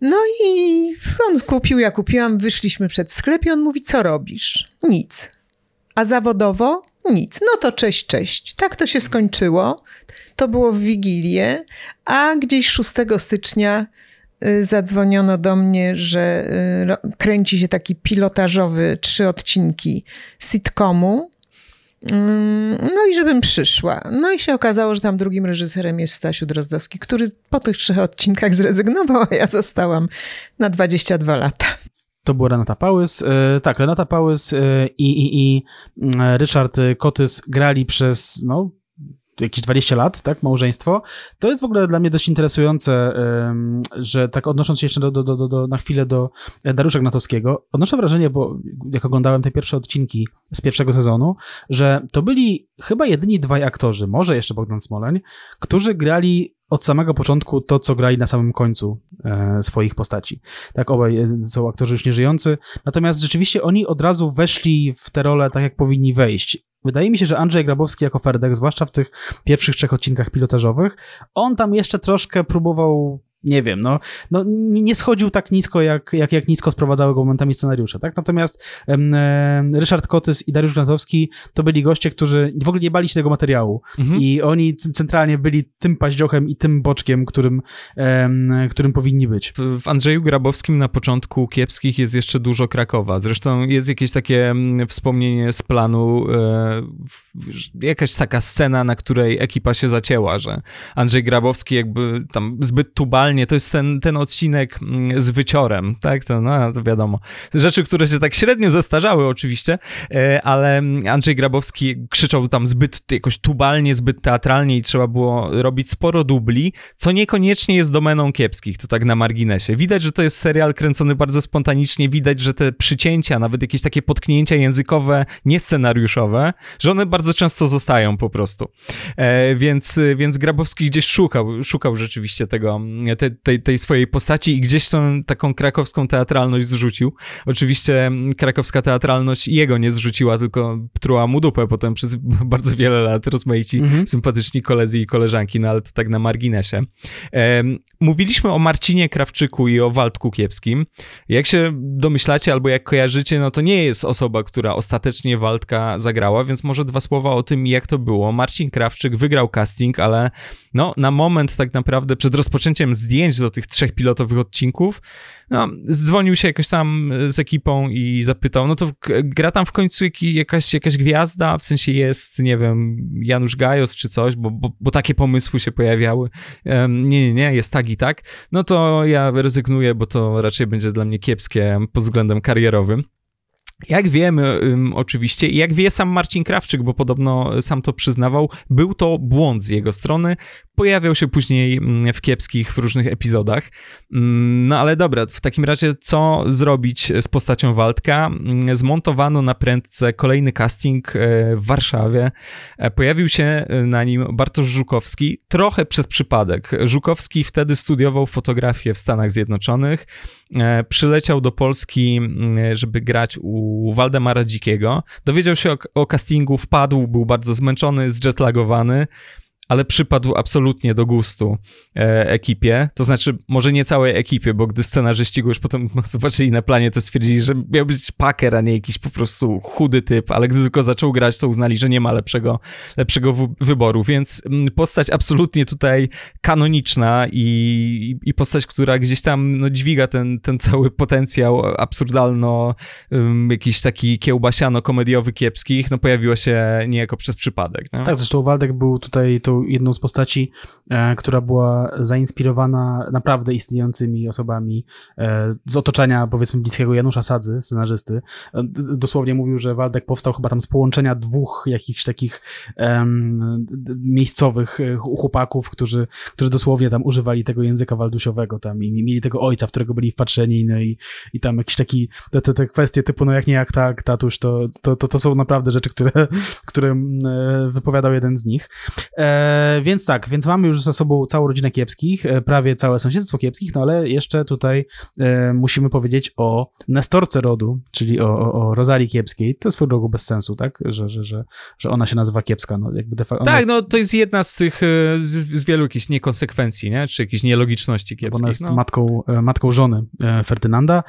No i on kupił, ja kupiłam, wyszliśmy przed sklep i on mówi, co robisz? Nic. A zawodowo? Nic. No to cześć, cześć. Tak to się skończyło. To było w Wigilię, a gdzieś 6 stycznia y, zadzwoniono do mnie, że y, kręci się taki pilotażowy trzy odcinki sitcomu no i żebym przyszła. No i się okazało, że tam drugim reżyserem jest Stasiu Drozdowski, który po tych trzech odcinkach zrezygnował, a ja zostałam na 22 lata. To była Renata Pałys. E, tak, Renata Pałys e, i, i, i mm, Ryszard Kotys grali przez no, jakieś 20 lat, tak, małżeństwo. To jest w ogóle dla mnie dość interesujące, że tak odnosząc się jeszcze do, do, do, do, na chwilę do Dariusza Gnatowskiego, odnoszę wrażenie, bo jak oglądałem te pierwsze odcinki z pierwszego sezonu, że to byli chyba jedyni dwaj aktorzy, może jeszcze Bogdan Smoleń, którzy grali od samego początku to, co grali na samym końcu e, swoich postaci. Tak, obaj e, są aktorzy już nieżyjący. Natomiast rzeczywiście oni od razu weszli w te role tak, jak powinni wejść. Wydaje mi się, że Andrzej Grabowski jako Ferdek, zwłaszcza w tych pierwszych trzech odcinkach pilotażowych, on tam jeszcze troszkę próbował nie wiem, no, no nie schodził tak nisko, jak, jak, jak nisko sprowadzały go momentami scenariusze, tak? Natomiast e, Ryszard Kotys i Dariusz Grantowski to byli goście, którzy w ogóle nie bali się tego materiału mhm. i oni centralnie byli tym paździochem i tym boczkiem, którym, którym powinni być. W Andrzeju Grabowskim na początku kiepskich jest jeszcze dużo Krakowa. Zresztą jest jakieś takie wspomnienie z planu, e, jakaś taka scena, na której ekipa się zacięła, że Andrzej Grabowski jakby tam zbyt tubalnie to jest ten, ten odcinek mm, z wyciorem, tak? To, no, to wiadomo. Rzeczy, które się tak średnio zestarzały oczywiście, e, ale Andrzej Grabowski krzyczał tam zbyt jakoś tubalnie, zbyt teatralnie i trzeba było robić sporo dubli, co niekoniecznie jest domeną kiepskich, to tak na marginesie. Widać, że to jest serial kręcony bardzo spontanicznie, widać, że te przycięcia, nawet jakieś takie potknięcia językowe, niescenariuszowe, że one bardzo często zostają po prostu. E, więc, więc Grabowski gdzieś szukał, szukał rzeczywiście tego, tej, tej, tej swojej postaci i gdzieś tą taką krakowską teatralność zrzucił. Oczywiście krakowska teatralność jego nie zrzuciła, tylko truła mu dupę potem przez (laughs) bardzo wiele lat rozmaici mhm. sympatyczni koledzy i koleżanki, no ale to tak na marginesie. Mówiliśmy o Marcinie Krawczyku i o Waldku Kiepskim. Jak się domyślacie albo jak kojarzycie, no to nie jest osoba, która ostatecznie Waldka zagrała, więc może dwa słowa o tym, jak to było. Marcin Krawczyk wygrał casting, ale no na moment tak naprawdę przed rozpoczęciem zdjęć do tych trzech pilotowych odcinków, no, dzwonił się jakoś tam z ekipą i zapytał, no to gra tam w końcu jakaś, jakaś gwiazda, w sensie jest, nie wiem, Janusz Gajos czy coś, bo, bo, bo takie pomysły się pojawiały. Um, nie, nie, nie, jest tak i tak. No to ja rezygnuję, bo to raczej będzie dla mnie kiepskie pod względem karierowym. Jak wiemy um, oczywiście, i jak wie sam Marcin Krawczyk, bo podobno sam to przyznawał, był to błąd z jego strony. Pojawiał się później w kiepskich, w różnych epizodach. No ale dobra, w takim razie co zrobić z postacią Waldka? Zmontowano na prędce kolejny casting e, w Warszawie. E, pojawił się e, na nim Bartosz Żukowski, trochę przez przypadek. Żukowski wtedy studiował fotografię w Stanach Zjednoczonych. Przyleciał do Polski, żeby grać u Waldemara Dzikiego. Dowiedział się o, o castingu, wpadł, był bardzo zmęczony, zjetlagowany ale przypadł absolutnie do gustu e, ekipie. To znaczy, może nie całej ekipie, bo gdy scenarzyści go już potem (laughs) zobaczyli na planie, to stwierdzili, że miał być paker, a nie jakiś po prostu chudy typ, ale gdy tylko zaczął grać, to uznali, że nie ma lepszego, lepszego wyboru. Więc mm, postać absolutnie tutaj kanoniczna i, i postać, która gdzieś tam no, dźwiga ten, ten cały potencjał absurdalno, um, jakiś taki kiełbasiano-komediowy kiepskich, no pojawiła się niejako przez przypadek. Nie? Tak, zresztą Waldek był tutaj tą jedną z postaci, e, która była zainspirowana naprawdę istniejącymi osobami e, z otoczenia, powiedzmy, bliskiego Janusza Sadzy, scenarzysty. E, dosłownie mówił, że Waldek powstał chyba tam z połączenia dwóch jakichś takich um, miejscowych chłopaków, którzy, którzy dosłownie tam używali tego języka waldusiowego tam i mieli tego ojca, w którego byli wpatrzeni no i, i tam jakieś taki, te, te, te kwestie typu, no jak nie jak tak, tatuś, to, to, to, to są naprawdę rzeczy, które, które wypowiadał jeden z nich. E, więc tak, więc mamy już za sobą całą rodzinę kiepskich, e, prawie całe sąsiedztwo kiepskich, no ale jeszcze tutaj e, musimy powiedzieć o Nestorce rodu, czyli o, o, o Kiepskiej. To jest swoją drogą bez sensu, tak? Że, że, że, że ona się nazywa Kiepska. No, jakby de facto, tak, jest... no to jest jedna z tych, z, z wielu jakichś niekonsekwencji, nie? Czy jakichś nielogiczności kiepskich. Ona jest no. matką, matką żony Ferdynanda,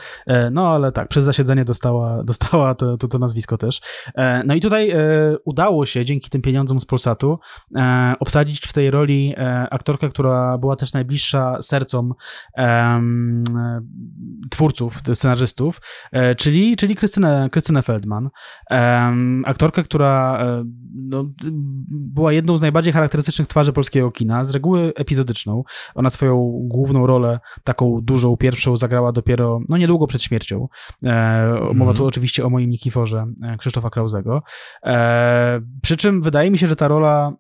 no ale tak, przez zasiedzenie dostała, (laughs) dostała to, to, to nazwisko też. No i tutaj udało się dzięki tym pieniądzom z Polsatu obsadzić w tej roli e, aktorkę, która była też najbliższa sercom twórców, scenarzystów, e, czyli, czyli Krystynę, Krystynę Feldman. aktorkę, która e, no, była jedną z najbardziej charakterystycznych twarzy polskiego kina, z reguły epizodyczną. Ona swoją główną rolę, taką dużą, pierwszą, zagrała dopiero no niedługo przed śmiercią. E, mowa mm. tu oczywiście o moim Nikiforze Krzysztofa Krauzego. przy czym wydaje mi się, że ta rola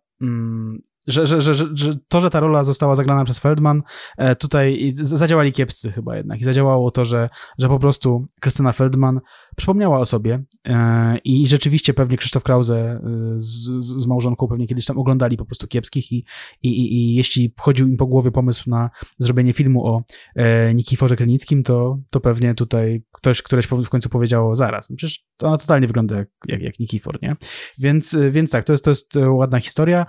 że, że, że, że to, że ta rola została zagrana przez Feldman, e, tutaj zadziałali kiepscy chyba jednak. I zadziałało to, że, że po prostu Krystyna Feldman przypomniała o sobie e, i rzeczywiście pewnie Krzysztof Krause e, z, z małżonką pewnie kiedyś tam oglądali po prostu kiepskich i, i, i, i jeśli chodził im po głowie pomysł na zrobienie filmu o Nikiforze Krynickim, to, to pewnie tutaj ktoś, któreś w końcu powiedziało zaraz. No przecież ona totalnie wygląda jak, jak, jak Nikifor, nie? Więc, więc tak, to jest, to jest ładna historia.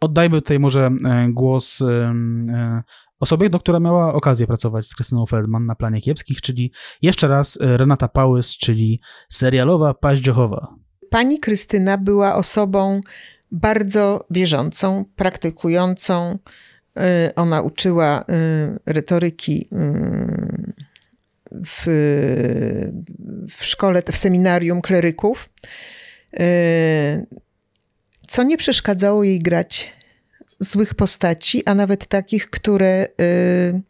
Oddajmy tutaj może e, głos e, e, osobie, do która miała okazję pracować z Krystyną Feldman na planie kiepskich, czyli jeszcze raz Renata Pałys, czyli serialowa paździochowa. Pani Krystyna była osobą bardzo wierzącą, praktykującą. Ona uczyła retoryki w, w szkole, w seminarium kleryków co nie przeszkadzało jej grać złych postaci, a nawet takich, które y,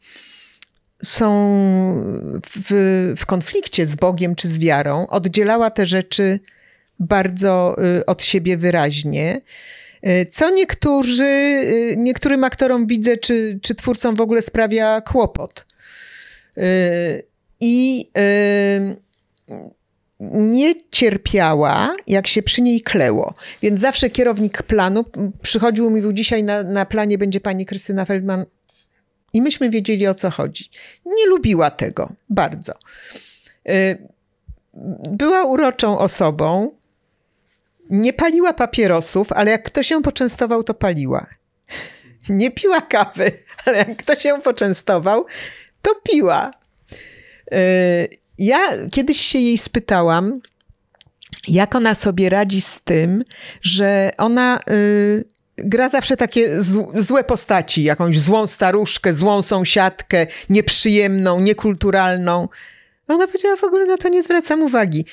są w, w konflikcie z Bogiem czy z wiarą. Oddzielała te rzeczy bardzo y, od siebie wyraźnie. Y, co niektórzy, niektórym aktorom widzę, czy, czy twórcom w ogóle sprawia kłopot. I nie cierpiała, jak się przy niej kleło. Więc zawsze kierownik planu przychodził i mówił, dzisiaj na, na planie będzie pani Krystyna Feldman. I myśmy wiedzieli o co chodzi. Nie lubiła tego bardzo. Y, była uroczą osobą, nie paliła papierosów, ale jak ktoś ją poczęstował, to paliła. Nie piła kawy, ale jak ktoś ją poczęstował, to piła. Y, ja kiedyś się jej spytałam, jak ona sobie radzi z tym, że ona y, gra zawsze takie złe postaci, jakąś złą staruszkę, złą sąsiadkę, nieprzyjemną, niekulturalną. Ona powiedziała, w ogóle na to nie zwracam uwagi.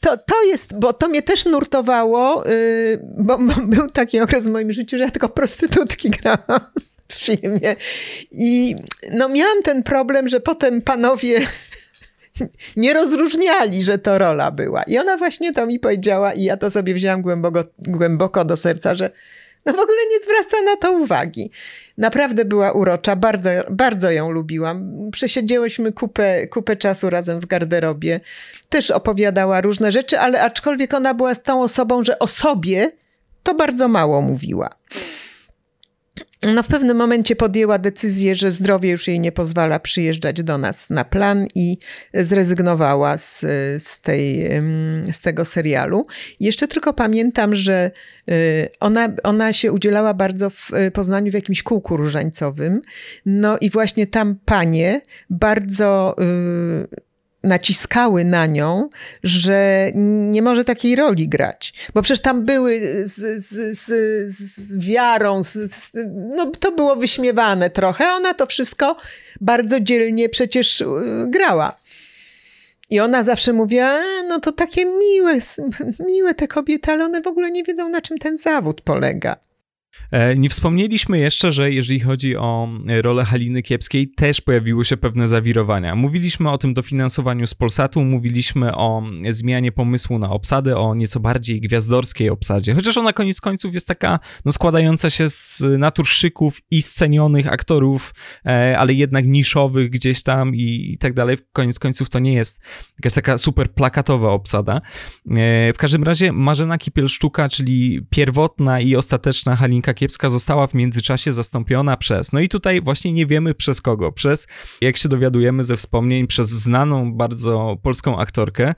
To, to jest, bo to mnie też nurtowało, yy, bo, bo, był taki okres w moim życiu, że ja tylko prostytutki grałam w filmie. I no miałam ten problem, że potem panowie nie rozróżniali, że to rola była. I ona właśnie to mi powiedziała i ja to sobie wzięłam głęboko, głęboko do serca, że no w ogóle nie zwraca na to uwagi. Naprawdę była urocza, bardzo, bardzo ją lubiłam. Przesiedziałyśmy kupę, kupę czasu razem w garderobie. Też opowiadała różne rzeczy, ale aczkolwiek ona była z tą osobą, że o sobie to bardzo mało mówiła no w pewnym momencie podjęła decyzję, że zdrowie już jej nie pozwala przyjeżdżać do nas na plan i zrezygnowała z, z, tej, z tego serialu. Jeszcze tylko pamiętam, że y, ona, ona się udzielała bardzo w Poznaniu w jakimś kółku różańcowym. No i właśnie tam panie bardzo y, naciskały na nią, że nie może takiej roli grać. Bo przecież tam były z, z, z, z wiarą, z, no to było wyśmiewane trochę. Ona to wszystko bardzo dzielnie przecież y, grała. I ona zawsze mówiła, e, no to takie miłe, miłe te kobiety, ale one w ogóle nie wiedzą, na czym ten zawód polega. E, nie wspomnieliśmy jeszcze, że jeżeli chodzi o e, rolę Haliny Kiepskiej, też pojawiły się pewne zawirowania. Mówiliśmy o tym dofinansowaniu z Polsatu, mówiliśmy o zmianie pomysłu na obsadę, o nieco bardziej gwiazdorskiej obsadzie, chociaż ona koniec końców jest taka no, składająca się z naturszyków i scenionych aktorów, e, ale jednak niszowych gdzieś tam i, i tak dalej. Koniec końców to nie jest jakaś taka super plakatowa obsada. W każdym razie Marzena Kipielsztuka, czyli pierwotna i ostateczna Halinka Kiepska została w międzyczasie zastąpiona przez, no i tutaj właśnie nie wiemy przez kogo, przez, jak się dowiadujemy ze wspomnień, przez znaną bardzo polską aktorkę,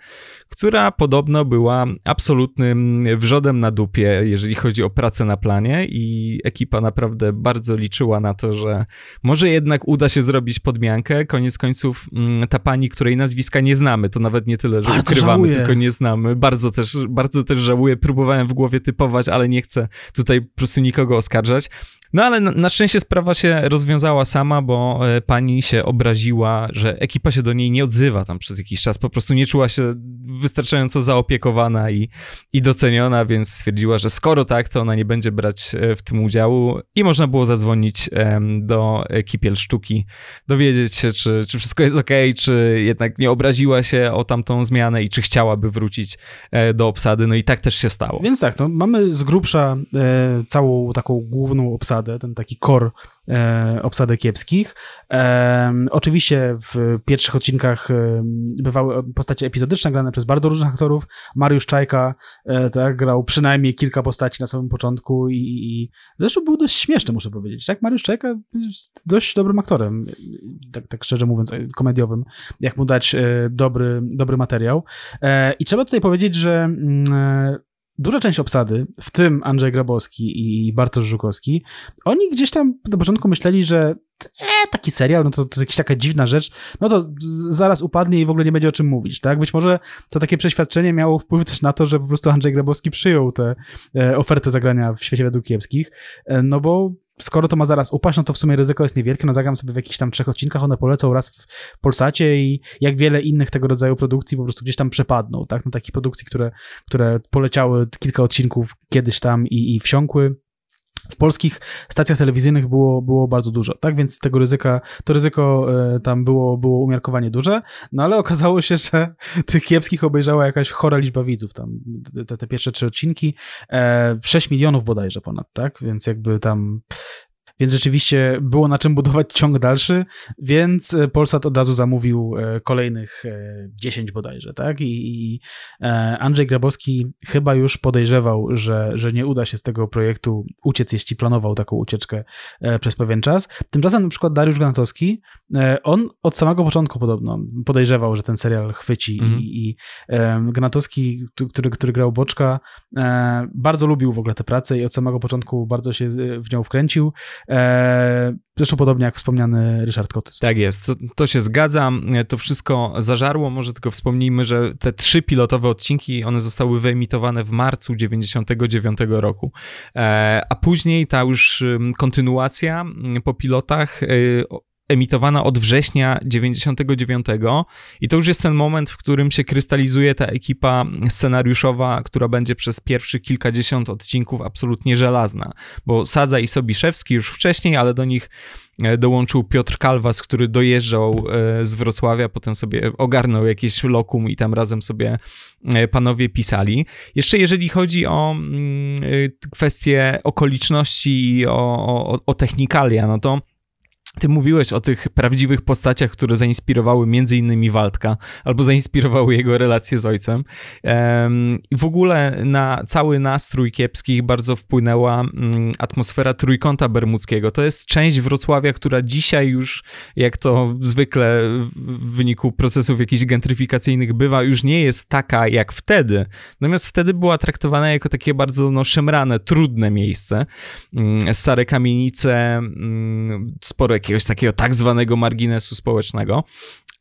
która podobno była absolutnym wrzodem na dupie, jeżeli chodzi o pracę na planie i ekipa naprawdę bardzo liczyła na to, że może jednak uda się zrobić podmiankę. Koniec końców mm, ta pani, której nazwiska nie znamy, to nawet nie tyle, że bardzo ukrywamy, żałuję. tylko nie znamy. Bardzo też, bardzo też żałuję. Próbowałem w głowie typować, ale nie chcę tutaj po prostu nikogo oskarżać. No ale na, na, szczęście sprawa się rozwiązała sama, bo e, pani się obraziła, że ekipa się do niej nie odzywa tam przez jakiś czas. Po prostu nie czuła się wystarczająco zaopiekowana i, i doceniona, więc stwierdziła, że skoro tak, to ona nie będzie brać e, w tym udziału i można było zadzwonić do Kipiel Sztuki, dowiedzieć się, czy, czy wszystko jest ok, czy jednak nie obraziła się o tamtą zmianę i czy chciałaby wrócić e, do obsady. No i tak też się stało. Więc tak, no, mamy z grubsza e, całą taką główną obsadę, ten taki core e, obsadę kiepskich. E, oczywiście w pierwszych odcinkach e, bywały postacie epizodyczne grane przez bardzo różnych aktorów. Mariusz Czajka e, tak, grał przynajmniej kilka postaci na samym początku i, i zresztą był dość śmieszny, muszę powiedzieć. Tak, Mariusz Czajka jest dość dobrym aktorem, tak, tak szczerze mówiąc, e, komediowym, jak mu dać e, dobry, dobry materiał. I trzeba tutaj powiedzieć, że mm, duża część obsady, w tym Andrzej Grabowski i Bartosz Żukowski, oni gdzieś tam na początku myśleli, że e, taki serial, no to, to jakaś taka dziwna rzecz, no to zaraz upadnie i w ogóle nie będzie o czym mówić, tak? Być może to takie przeświadczenie miało wpływ też na to, że po prostu Andrzej Grabowski przyjął tę e, ofertę zagrania w świecie według kiepskich, e, no bo skoro to ma zaraz upaść, no to w sumie ryzyko jest niewielkie, no zagram sobie w jakichś tam trzech odcinkach, one polecą raz w Polsacie i jak wiele innych tego rodzaju produkcji po prostu gdzieś tam przepadną, tak? No takich produkcji, które, które poleciały kilka odcinków kiedyś tam i, i wsiąkły, w polskich stacjach telewizyjnych było, było bardzo dużo, tak? Więc tego ryzyka, to ryzyko e, tam było, było umiarkowanie duże, no ale okazało się, że (laughs) tych kiepskich obejrzała jakaś chora liczba widzów tam, te, te pierwsze trzy odcinki, e, 6 milionów bodajże ponad, tak? Więc jakby tam więc rzeczywiście było na czym budować ciąg dalszy, więc e, Polsat od razu zamówił e, kolejnych 10 bodajże, tak? I, i Andrzej Grabowski chyba już podejrzewał, że, że nie uda się z tego projektu uciec, jeśli planował taką ucieczkę przez pewien czas. Tymczasem na przykład Dariusz Granatowski, on od samego początku podobno podejrzewał, że ten serial chwyci mhm. i, i Granatowski, który, który grał Boczka, bardzo lubił w ogóle tę pracę i od samego początku bardzo się w nią wkręcił. E, zresztą podobnie jak wspomniany Ryszard Kotys. Tak jest, to, to, się zgadza. To wszystko zażarło. Może tylko wspomnijmy, że te trzy pilotowe odcinki, one zostały wyemitowane w marcu 99 roku. E, a później ta już kontynuacja po pilotach e, emitowana od września 99 i to już jest ten moment, w którym się krystalizuje ta ekipa scenariuszowa, która będzie przez pierwszych kilkadziesiąt odcinków absolutnie żelazna, bo Sadza i Sobiszewski już wcześniej, ale do nich e, dołączył Piotr Kalwas, który dojeżdżał e, z Wrocławia, potem sobie ogarnął jakieś lokum i tam razem sobie e, panowie pisali. Jeszcze jeżeli chodzi o mm, kwestie okoliczności i o, o, o technikalia, no to ty mówiłeś o tych prawdziwych postaciach, które zainspirowały między innymi Waldka, albo zainspirowały jego relacje z ojcem. I w ogóle na cały nastrój kiepskich bardzo wpłynęła mm, atmosfera Trójkąta Bermudzkiego. To jest część Wrocławia, która dzisiaj już, jak to zwykle w wyniku procesów jakichś gentryfikacyjnych bywa, już nie jest taka jak wtedy. Natomiast wtedy była traktowana jako takie bardzo no, szemrane, trudne miejsce. Mm, stare kamienice, mm, sporo jakiegoś takiego tak zwanego marginesu społecznego,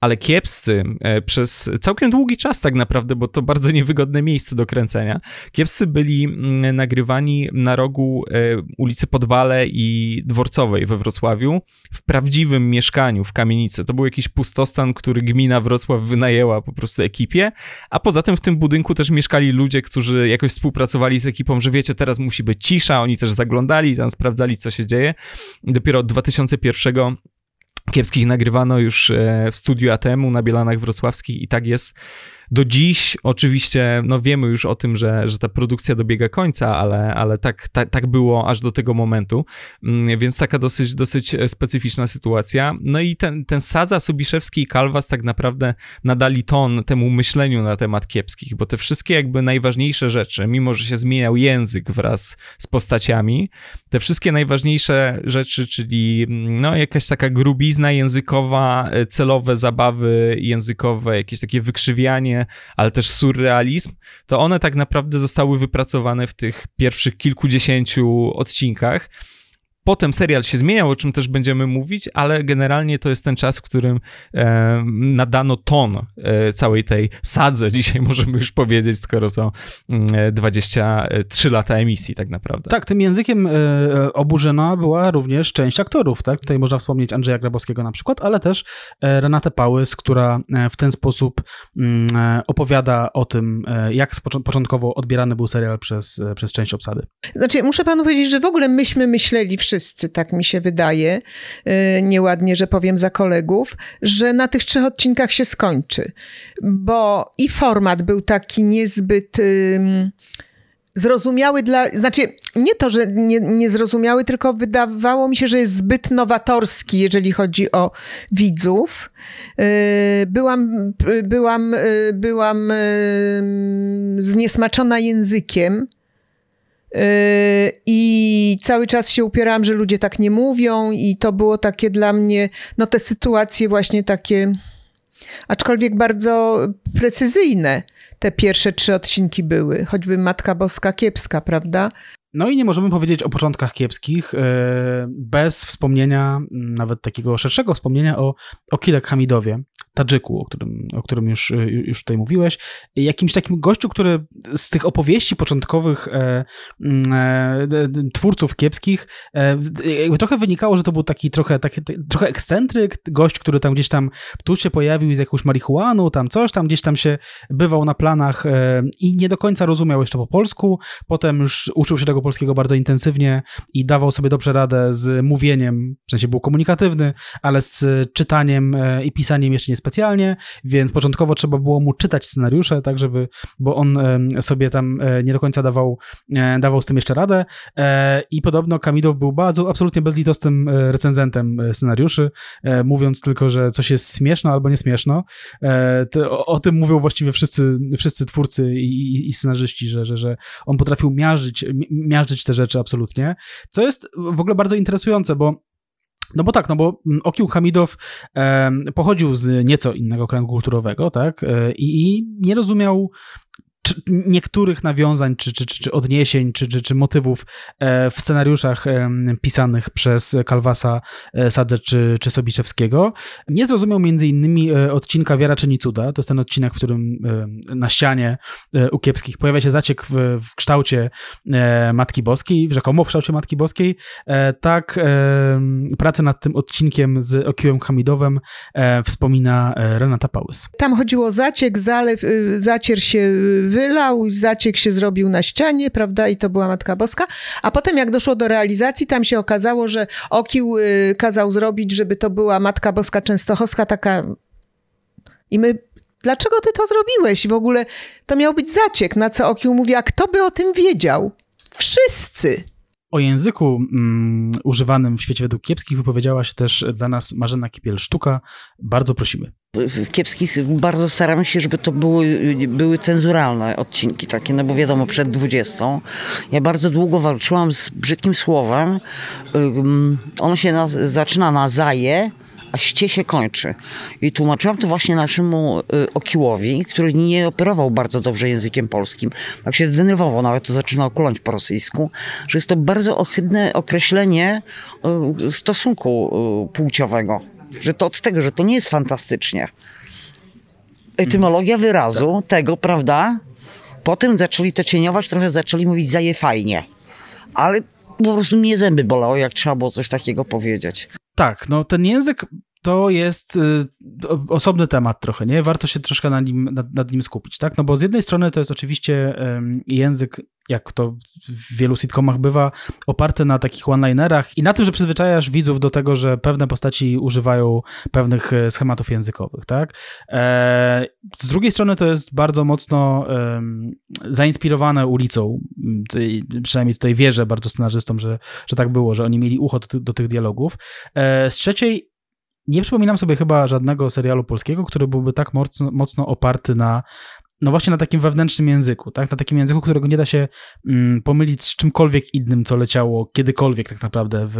ale kiepscy e, przez całkiem długi czas tak naprawdę, bo to bardzo niewygodne miejsce do kręcenia. Kiepscy byli mm, nagrywani na rogu e, ulicy Podwale i Dworcowej we Wrocławiu w prawdziwym mieszkaniu w kamienicy. To był jakiś pustostan, który gmina Wrocław wynajęła po prostu ekipie, a poza tym w tym budynku też mieszkali ludzie, którzy jakoś współpracowali z ekipą, że wiecie, teraz musi być cisza, oni też zaglądali, tam sprawdzali, co się dzieje. Dopiero od 2001 Kiepskich nagrywano już e, w studiu ATM-u na Bielanach Wrocławskich i tak jest do dziś oczywiście, no wiemy już o tym, że, że ta produkcja dobiega końca, ale, ale tak, tak, tak było aż do tego momentu, mm, więc taka dosyć, dosyć specyficzna sytuacja. No i ten, ten Sadza, Subiszewski i Kalwas tak naprawdę nadali ton temu myśleniu na temat kiepskich, bo te wszystkie jakby najważniejsze rzeczy, mimo że się zmieniał język wraz z postaciami, te wszystkie najważniejsze rzeczy, czyli mm, no jakaś taka grubizna językowa, e, celowe zabawy językowe, jakieś takie wykrzywianie ale też surrealizm, to one tak naprawdę zostały wypracowane w tych pierwszych kilkudziesięciu odcinkach. Potem serial się zmieniał, o czym też będziemy mówić, ale generalnie to jest ten czas, w którym e, nadano ton e, całej tej sadze. (laughs) Dzisiaj możemy już powiedzieć, skoro to e, 23 lata emisji tak naprawdę. Tak, tym językiem e, oburzona była również część aktorów. Tak? Tutaj można wspomnieć Andrzeja Grabowskiego na przykład, ale też e, Renatę Pałys, która e, w ten sposób mm, e, opowiada o tym, jak początkowo odbierany był serial przez, przez część obsady. Znaczy, muszę panu powiedzieć, że w ogóle myśmy myśleli wszyscy, wszyscy, tak mi się wydaje, y, nieładnie, że powiem za kolegów, że na tych trzech odcinkach się skończy. Bo i format był taki niezbyt zrozumiały dla, znaczy nie to, że nie, niezrozumiały, tylko wydawało mi się, że jest zbyt nowatorski, jeżeli chodzi o widzów. Y, byłam, byłam, y, byłam zniesmaczona językiem I cały czas się upierałam, że ludzie tak nie mówią, i to było takie dla mnie, no te sytuacje właśnie takie, aczkolwiek bardzo precyzyjne. Te pierwsze trzy odcinki były, choćby Matka Boska kiepska, prawda? No i nie możemy powiedzieć o początkach kiepskich e, bez wspomnienia, nawet takiego szerszego wspomnienia o, o Kilek Hamidowie, Tadżyku, o którym, o którym już, już tutaj mówiłeś. Jakimś takim gościu, który z tych opowieści początkowych e, e, twórców kiepskich e, trochę wynikało, że to był taki trochę, taki, trochę ekscentryk, gość, który tam gdzieś tam tu się pojawił z jakąś marihuaną, tam coś, tam gdzieś tam się bywał na planach e, i nie do końca rozumiał jeszcze po polsku, potem już uczył się tego polskiego bardzo intensywnie i dawał sobie dobrze radę z mówieniem, w sensie był komunikatywny, ale z czytaniem e, i pisaniem jeszcze nie specjalnie, więc początkowo trzeba było mu czytać scenariusze, tak żeby, bo on sobie tam nie do końca dawał, dawał z tym jeszcze radę i podobno Kamidow był bardzo, absolutnie bezlitosnym recenzentem scenariuszy, mówiąc tylko, że coś jest śmieszno albo nieśmieszno. O, tym mówią właściwie wszyscy, wszyscy twórcy i, i scenarzyści, że, że, że on potrafił miażdżyć te rzeczy absolutnie, co jest w ogóle bardzo interesujące, bo no bo tak, no bo Okił Hamidow e, pochodził z nieco innego kręgu kulturowego, tak? E, i, nie rozumiał niektórych nawiązań, czy, czy, czy odniesień, czy, czy, czy motywów e, w scenariuszach pisanych przez Kalwasa, e, Sadze czy, czy Sobiczewskiego. Nie zrozumiał między innymi e, odcinka Wiara czyni cuda. To jest ten odcinek, w którym na ścianie u Kiepskich pojawia się zaciek w, w kształcie Matki Boskiej, rzekomo w kształcie Matki Boskiej. Tak pracę nad tym odcinkiem z Okiłem Hamidowem wspomina Renata Pałys. Tam chodziło o zaciek, zalew, y, zacier się wylał, zaciek się zrobił na ścianie, prawda, i to była Matka Boska. A potem jak doszło do realizacji, tam się okazało, że Okił y, kazał zrobić, żeby to była Matka Boska Częstochowska, taka... I my dlaczego ty to zrobiłeś? W ogóle to miał być zaciek, na co Okił mówi, a kto by o tym wiedział? Wszyscy! O języku mm, używanym w świecie według kiepskich wypowiedziała się też dla nas Marzena Kipiel-Sztuka. Bardzo prosimy. W kiepskich bardzo staramy się, żeby to były, były cenzuralne odcinki takie, no bo wiadomo, przed 20. Ja bardzo długo walczyłam z brzydkim słowem. Ono się na, zaczyna na zaje, a ście się kończy. I tłumaczyłam to właśnie naszemu y, Okiłowi, który nie operował bardzo dobrze językiem polskim. Jak się zdenerwował, nawet to zaczynał kuląć po rosyjsku, że jest to bardzo ohydne określenie y, stosunku y, płciowego. Że to od tego, że to nie jest fantastycznie. Etymologia wyrazu tego, prawda? Potem zaczęli to cieniować, trochę zaczęli mówić zaje fajnie. Ale po prostu mnie zęby bolało, jak trzeba było coś takiego powiedzieć. Tak, no ten język to jest y, osobny temat trochę, nie? Warto się troszkę nad nim, nad, nad nim skupić, tak? No bo z jednej strony to jest oczywiście język, jak to w wielu sitcomach bywa, oparty na takich one-linerach i na tym, że przyzwyczajasz widzów do tego, że pewne postaci używają pewnych e, schematów językowych, tak? E, z drugiej strony to jest bardzo mocno zainspirowane ulicą, przynajmniej tutaj wierzę bardzo scenarzystom, że, że tak było, że oni mieli ucho do, do tych dialogów. E, z trzeciej nie przypominam sobie chyba żadnego serialu polskiego, który byłby tak mocno, mocno oparty na no właśnie na takim wewnętrznym języku, tak? Na takim języku, którego nie da się mm, pomylić z czymkolwiek innym, co leciało kiedykolwiek tak naprawdę w,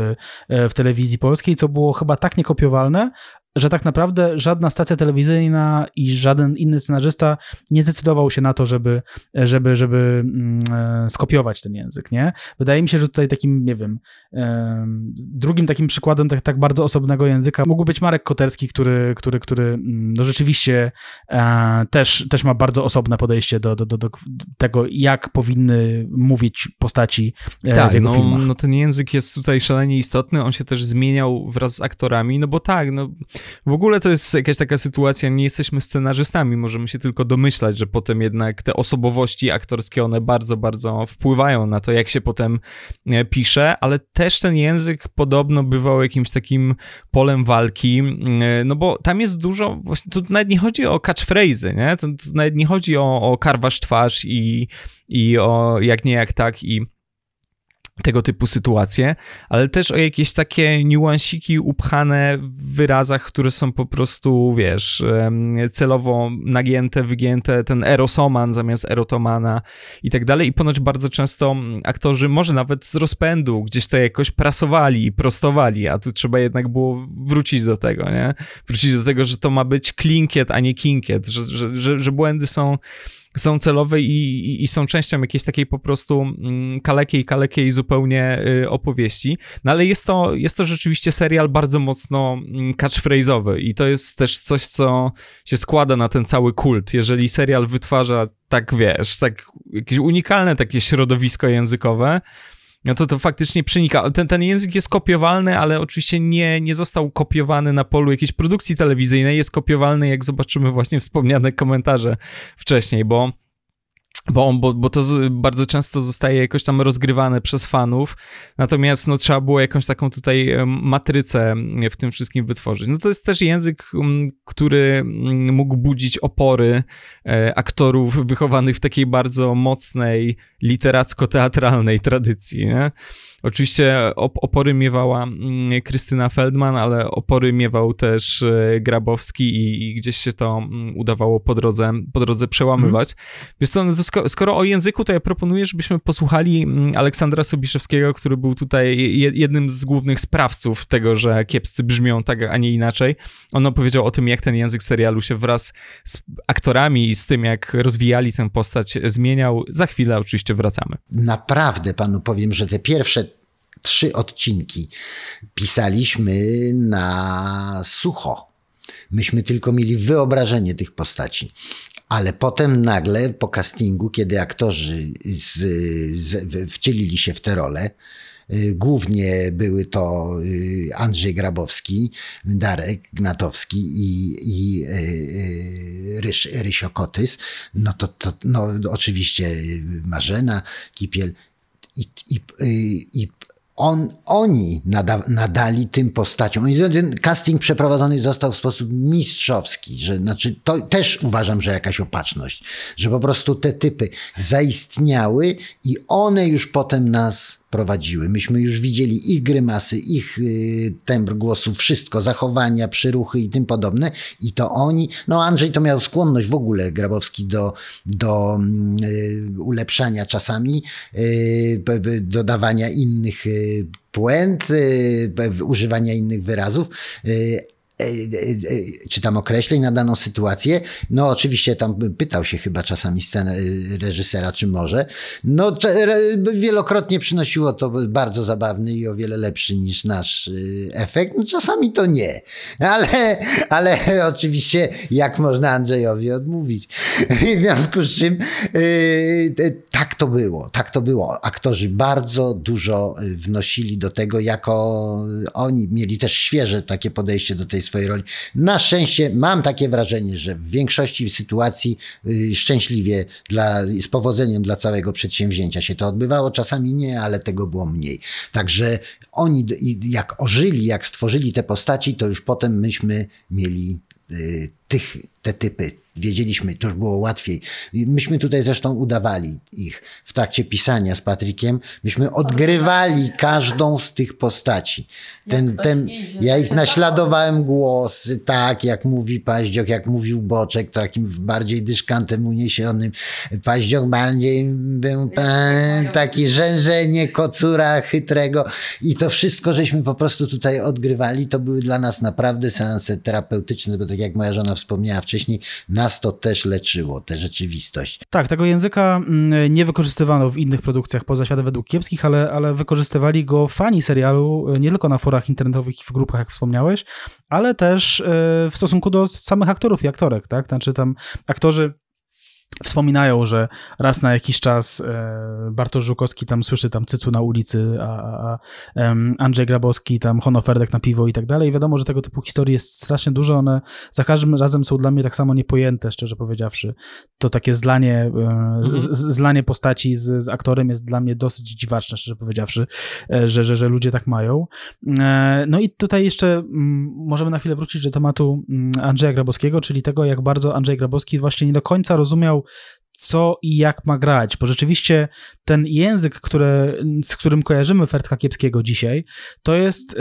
e, w telewizji polskiej, co było chyba tak niekopiowalne, że tak naprawdę żadna stacja telewizyjna i żaden inny scenarzysta nie zdecydował się na to, żeby, żeby, żeby mm, e, skopiować ten język, nie? Wydaje mi się, że tutaj takim, nie wiem, drugim takim przykładem tak, tak bardzo osobnego języka mógł być Marek Koterski, który, który, który mm, no rzeczywiście e, też, też ma bardzo osobne podejście do, do, do, do tego, jak powinny mówić postaci e, tak, w jego no, filmach. No ten język jest tutaj szalenie istotny, on się też zmieniał wraz z aktorami, no bo tak, no w ogóle to jest jakaś taka sytuacja, nie jesteśmy scenarzystami, możemy się tylko domyślać, że potem jednak te osobowości aktorskie, one bardzo, bardzo wpływają na to, jak się potem e, pisze, ale też ten język podobno bywał jakimś takim polem walki, e, no bo tam jest dużo, właśnie tu nawet nie chodzi o catchphrase'y, nie? To nawet nie chodzi o, o karwasz twarz i, i o jak nie jak tak i tego typu sytuacje, ale też o jakieś takie niuansiki upchane w wyrazach, które są po prostu, wiesz, celowo nagięte, wygięte, ten erosoman zamiast erotomana i tak dalej. I ponoć bardzo często aktorzy, może nawet z rozpędu, gdzieś to jakoś prasowali prostowali, a tu trzeba jednak było wrócić do tego, nie? Wrócić do tego, że to ma być klinkiet, a nie kinkiet, że, że, że, że błędy są są celowe i, i, są częścią jakiejś takiej po prostu mm, kalekiej, kalekiej zupełnie y, opowieści. No ale jest to, jest to rzeczywiście serial bardzo mocno mm, catchphrase'owy i to jest też coś, co się składa na ten cały kult. Jeżeli serial wytwarza tak, wiesz, tak jakieś unikalne takie środowisko językowe, no to to faktycznie przenika. Ten, ten język jest kopiowalny, ale oczywiście nie, nie został kopiowany na polu jakiejś produkcji telewizyjnej, jest kopiowalny, jak zobaczymy właśnie wspomniane komentarze wcześniej, bo bo, bo, bo to z, bardzo często zostaje jakoś tam rozgrywane przez fanów, natomiast no, trzeba było jakąś taką tutaj matrycę w tym wszystkim wytworzyć. No to jest też język, który mógł budzić opory e, aktorów wychowanych w takiej bardzo mocnej literacko-teatralnej tradycji, nie? Oczywiście opory miewała Krystyna Feldman, ale opory miewał też e, Grabowski i, i gdzieś się to udawało po drodze, po drodze przełamywać. Mm. Wiesz co, no skoro, skoro o języku, to ja proponuję, żebyśmy posłuchali mm, Aleksandra Sobiszewskiego, który był tutaj jednym z głównych sprawców tego, że kiepscy brzmią tak, a nie inaczej. On opowiedział o tym, jak ten język serialu się wraz z aktorami i z tym, jak rozwijali tę postać, zmieniał. Za chwilę oczywiście wracamy. Naprawdę panu powiem, że te pierwsze trzy odcinki pisaliśmy na sucho. Myśmy tylko mieli wyobrażenie tych postaci. Ale potem nagle po castingu, kiedy aktorzy z, z, wcielili się w te role, y, Głównie były to y, Andrzej Grabowski, Darek Gnatowski i, i y, Ryś, Rysio Kotys. No to, to no, oczywiście Marzena Kipiel i, i, i on, oni nada, nadali tym postaciom. Ten casting przeprowadzony został w sposób mistrzowski, że znaczy to też uważam, że jakaś opatrzność, że po prostu te typy zaistniały i one już potem nas prowadziły. Myśmy już widzieli ich grymasy, ich y, tembr głosu, wszystko, zachowania, przyruchy i tym podobne. I to oni, no Andrzej to miał skłonność w ogóle, Grabowski, do, do y, ulepszania czasami, y, dodawania innych puent, używania innych wyrazów czy tam określeń na daną sytuację. No oczywiście tam pytał się chyba czasami scenę reżysera, czy może. No wielokrotnie przynosiło to bardzo zabawny i o wiele lepszy niż nasz efekt. No, czasami to nie. Ale, ale oczywiście jak można Andrzejowi odmówić. (laughs) W związku z czym tak to było. Tak to było. Aktorzy bardzo dużo wnosili do tego, jako oni mieli też świeże takie podejście do tej swojej roli. Na szczęście mam takie wrażenie, że w większości sytuacji y, szczęśliwie, dla, z powodzeniem dla całego przedsięwzięcia się to odbywało. Czasami nie, ale tego było mniej. Także oni jak ożyli, jak stworzyli te postaci, to już potem myśmy mieli y, tych, te typy wiedzieliśmy, to już było łatwiej. Myśmy tutaj zresztą udawali ich w trakcie pisania z Patrykiem. Myśmy odgrywali każdą z tych postaci. Ten, ten, ja ich naśladowałem głosy, tak, jak mówi Paździok, jak mówił Boczek, takim bardziej dyszkantem uniesionym. Paździok bardziej był taki rzężenie kocura chytrego i to wszystko, żeśmy po prostu tutaj odgrywali, to były dla nas naprawdę seanse terapeutyczne, bo tak jak moja żona wspomniała wcześniej, na nas to też leczyło, tę rzeczywistość. Tak, tego języka mm, nie wykorzystywano w innych produkcjach poza światem według kiepskich, ale, ale wykorzystywali go fani serialu e, nie tylko na forach internetowych i w grupach, jak wspomniałeś, ale też e, w stosunku do samych aktorów i aktorek, tak? Znaczy tam aktorzy Wspominają, że raz na jakiś czas e, Bartosz Żukowski tam słyszy tam cycu na ulicy, a, Andrzej Grabowski tam honoferdek na piwo i tak dalej. Wiadomo, że tego typu historii jest strasznie dużo, one za każdym razem są dla mnie tak samo niepojęte, szczerze powiedziawszy. To takie zlanie, e, mhm. z, zlanie postaci z, z, aktorem jest dla mnie dosyć dziwaczne, szczerze powiedziawszy, e, że, że, że ludzie tak mają. No i tutaj jeszcze możemy na chwilę wrócić do tematu Andrzeja Grabowskiego, czyli tego, jak bardzo Andrzej Grabowski właśnie nie do końca rozumiał co i jak ma grać, bo rzeczywiście ten język, z którym kojarzymy Fertka Kiepskiego dzisiaj, to jest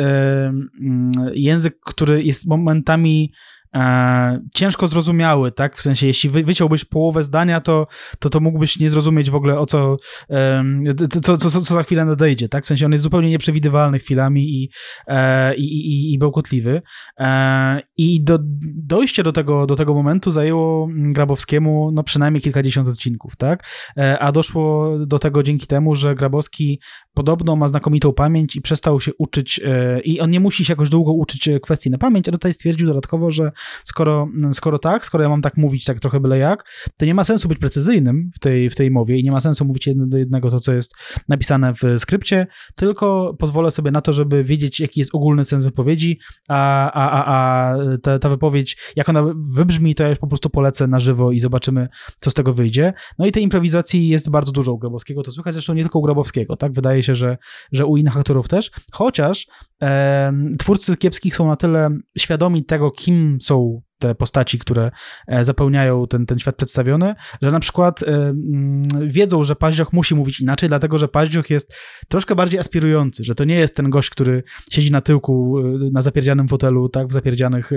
język, który jest momentami e, ciężko zrozumiały, tak? W sensie, jeśli wy, wyciąłbyś połowę zdania, to, to, to mógłbyś nie zrozumieć w ogóle o co, e, co, co, co, co za chwilę nadejdzie, tak? W sensie on jest zupełnie nieprzewidywalny chwilami i, e, i, i, i bełkotliwy. E, I do, dojście do tego, do tego momentu zajęło Grabowskiemu no przynajmniej kilkadziesiąt odcinków, tak? E, a doszło do tego dzięki temu, że Grabowski podobno ma znakomitą pamięć i przestał się uczyć, e, i on nie musi się jakoś długo uczyć e, kwestii na pamięć, ale tutaj stwierdził dodatkowo, że skoro, skoro tak, skoro ja mam tak mówić, tak trochę byle jak, to nie ma sensu być precyzyjnym w tej, w tej mowie i nie ma sensu mówić jedno do jednego to, co jest napisane w skrypcie, tylko pozwolę sobie na to, żeby wiedzieć, jaki jest ogólny sens wypowiedzi, a, a, a, a ta, ta wypowiedź, jak ona wybrzmi, to ja już po prostu polecę na żywo i zobaczymy, co z tego wyjdzie. No i tej improwizacji jest bardzo dużo u Grabowskiego, to słychać zresztą nie tylko u Grabowskiego, tak? Wydaje się, że, że u innych aktorów też, chociaż e, twórcy kiepskich są na tyle świadomi tego, kim są te postaci, które e, zapełniają ten, ten świat przedstawiony, że na przykład y, y, wiedzą, że Paździoch musi mówić inaczej, dlatego że Paździoch jest troszkę bardziej aspirujący, że to nie jest ten gość, który siedzi na tyłku y, na zapierdzianym fotelu, tak, w zapierdzianych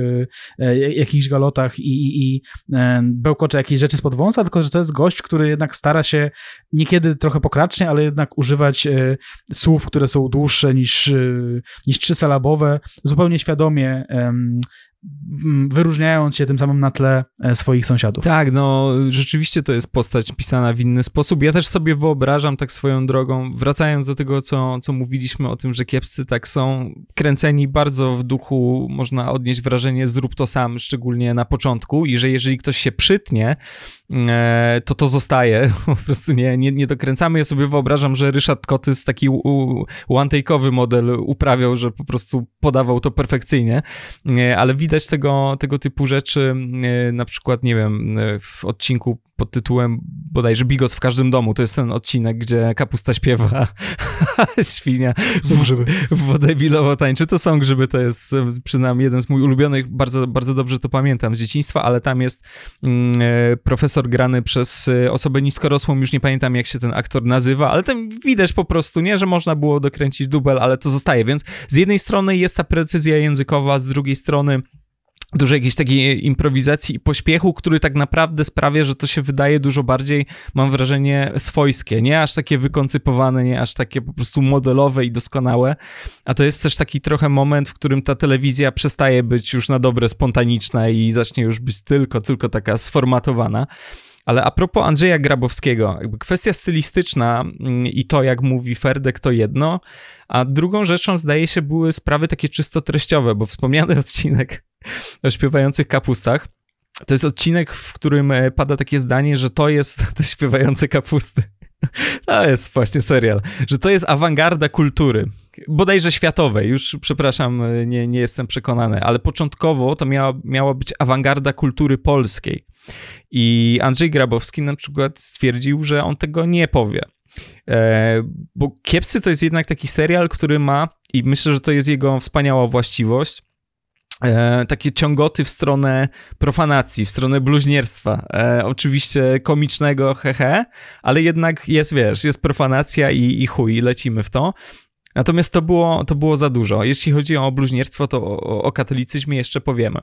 jakichś galotach i, i, i bełkocze jakieś rzeczy spod wąsa, tylko że to jest gość, który jednak stara się niekiedy trochę pokracznie, ale jednak używać słów, które są dłuższe niż, niż trzysylabowe, zupełnie świadomie wyróżniając się tym samym na tle e, swoich sąsiadów. Tak, no rzeczywiście to jest postać pisana w inny sposób. Ja też sobie wyobrażam tak swoją drogą, wracając do tego, co, co mówiliśmy o tym, że kiepscy tak są kręceni bardzo w duchu, można odnieść wrażenie zrób to sam, szczególnie na początku i że jeżeli ktoś się przytnie, to to zostaje, (laughs) po prostu nie, nie, nie dokręcamy. Ja sobie wyobrażam, że Ryszard Kotys taki one-take'owy model uprawiał, że po prostu podawał to perfekcyjnie, e, ale widać tego, tego typu rzeczy, e, na przykład, nie wiem, e, w odcinku pod tytułem bodajże Bigos w każdym domu. To jest ten odcinek, gdzie kapusta śpiewa, (laughs) świnia są grzyby. wodebilowo tańczy. To są grzyby, to jest, przyznam, jeden z moich ulubionych, bardzo, bardzo dobrze to pamiętam z dzieciństwa, ale tam jest mm, grany przez osobę niskorosłą, już nie pamiętam jak się ten aktor nazywa, ale tam widać po prostu, nie, że można było dokręcić dubel, ale to zostaje, więc z jednej strony jest ta precyzja językowa, z drugiej strony dużo jakiejś takiej improwizacji i pośpiechu, który tak naprawdę sprawia, że to się wydaje dużo bardziej, mam wrażenie, swojskie, nie aż takie wykoncypowane, nie aż takie po prostu modelowe i doskonałe, a to jest też taki trochę moment, w którym ta telewizja przestaje być już na dobre spontaniczna i zacznie już być tylko, tylko taka sformatowana. Ale a propos Andrzeja Grabowskiego, kwestia stylistyczna mm, i to, jak mówi Ferdek, to jedno, a drugą rzeczą zdaje się były sprawy takie czysto treściowe, bo wspomniany (laughs) odcinek o śpiewających kapustach, to jest odcinek, w którym e, pada takie zdanie, że to jest (laughs) te śpiewające kapusty. (laughs) To jest właśnie serial, że to jest awangarda kultury, bodajże światowej, już przepraszam, e, nie, nie jestem przekonany, ale początkowo to miała, miała być awangarda kultury polskiej. I Andrzej Grabowski na przykład stwierdził, że on tego nie powie. E, bo Kiepscy to jest jednak taki serial, który ma, i myślę, że to jest jego wspaniała właściwość, E, takie ciągoty w stronę profanacji, w stronę bluźnierstwa. E, oczywiście komicznego, hehe, ale jednak jest, wiesz, jest profanacja i, i chuj, lecimy w to. Natomiast to było, to było za dużo. Jeśli chodzi o bluźnierstwo, to o, o katolicyzmie jeszcze powiemy.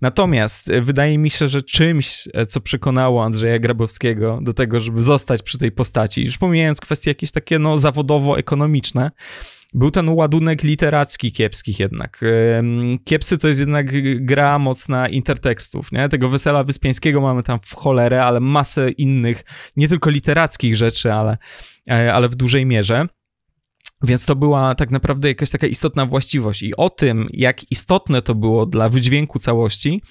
Natomiast e, wydaje mi się, że czymś, e, co przekonało Andrzeja Grabowskiego do tego, żeby zostać przy tej postaci, już pomijając kwestie jakieś takie no, zawodowo-ekonomiczne, był ten ładunek literacki kiepskich jednak. Kiepsy to jest jednak gra mocna intertekstów, nie? Tego Wesela Wyspiańskiego mamy tam w cholerę, ale masę innych, nie tylko literackich rzeczy, ale, e, ale w dużej mierze. Więc to była tak naprawdę jakaś taka istotna właściwość. I o tym, jak istotne to było dla wydźwięku całości,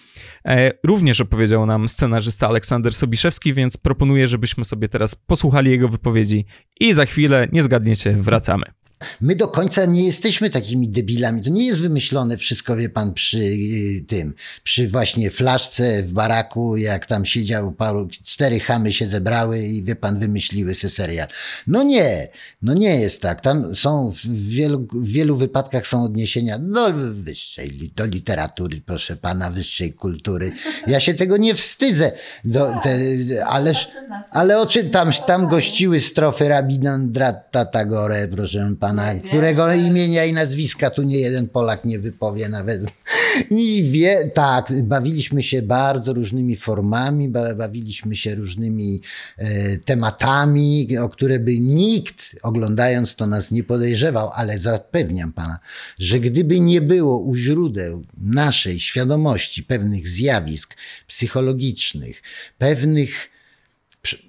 e, również opowiedział nam scenarzysta Aleksander Sobiszewski, więc proponuję, żebyśmy sobie teraz posłuchali jego wypowiedzi i za chwilę, nie zgadniecie, wracamy. My do końca nie jesteśmy takimi debilami. To nie jest wymyślone wszystko, wie pan, przy y, tym, przy właśnie flaszce w baraku, jak tam siedział paru, cztery chamy się zebrały i wie pan, wymyśliły se serial. No nie, no nie jest tak. Tam są w wielu, w wielu wypadkach są odniesienia do wyższej, do literatury, proszę pana, wyższej kultury. Ja się tego nie wstydzę. Do, te, ależ, ale oczy, tam, tam gościły strofy Rabinandrata Tagore, proszę pana pana, którego imienia i nazwiska tu nie jeden Polak nie wypowie nawet. (laughs) I wie, tak, bawiliśmy się bardzo różnymi formami, bawiliśmy się różnymi e, tematami, o które by nikt oglądając to nas nie podejrzewał, ale zapewniam pana, że gdyby nie było u źródeł naszej świadomości pewnych zjawisk psychologicznych, pewnych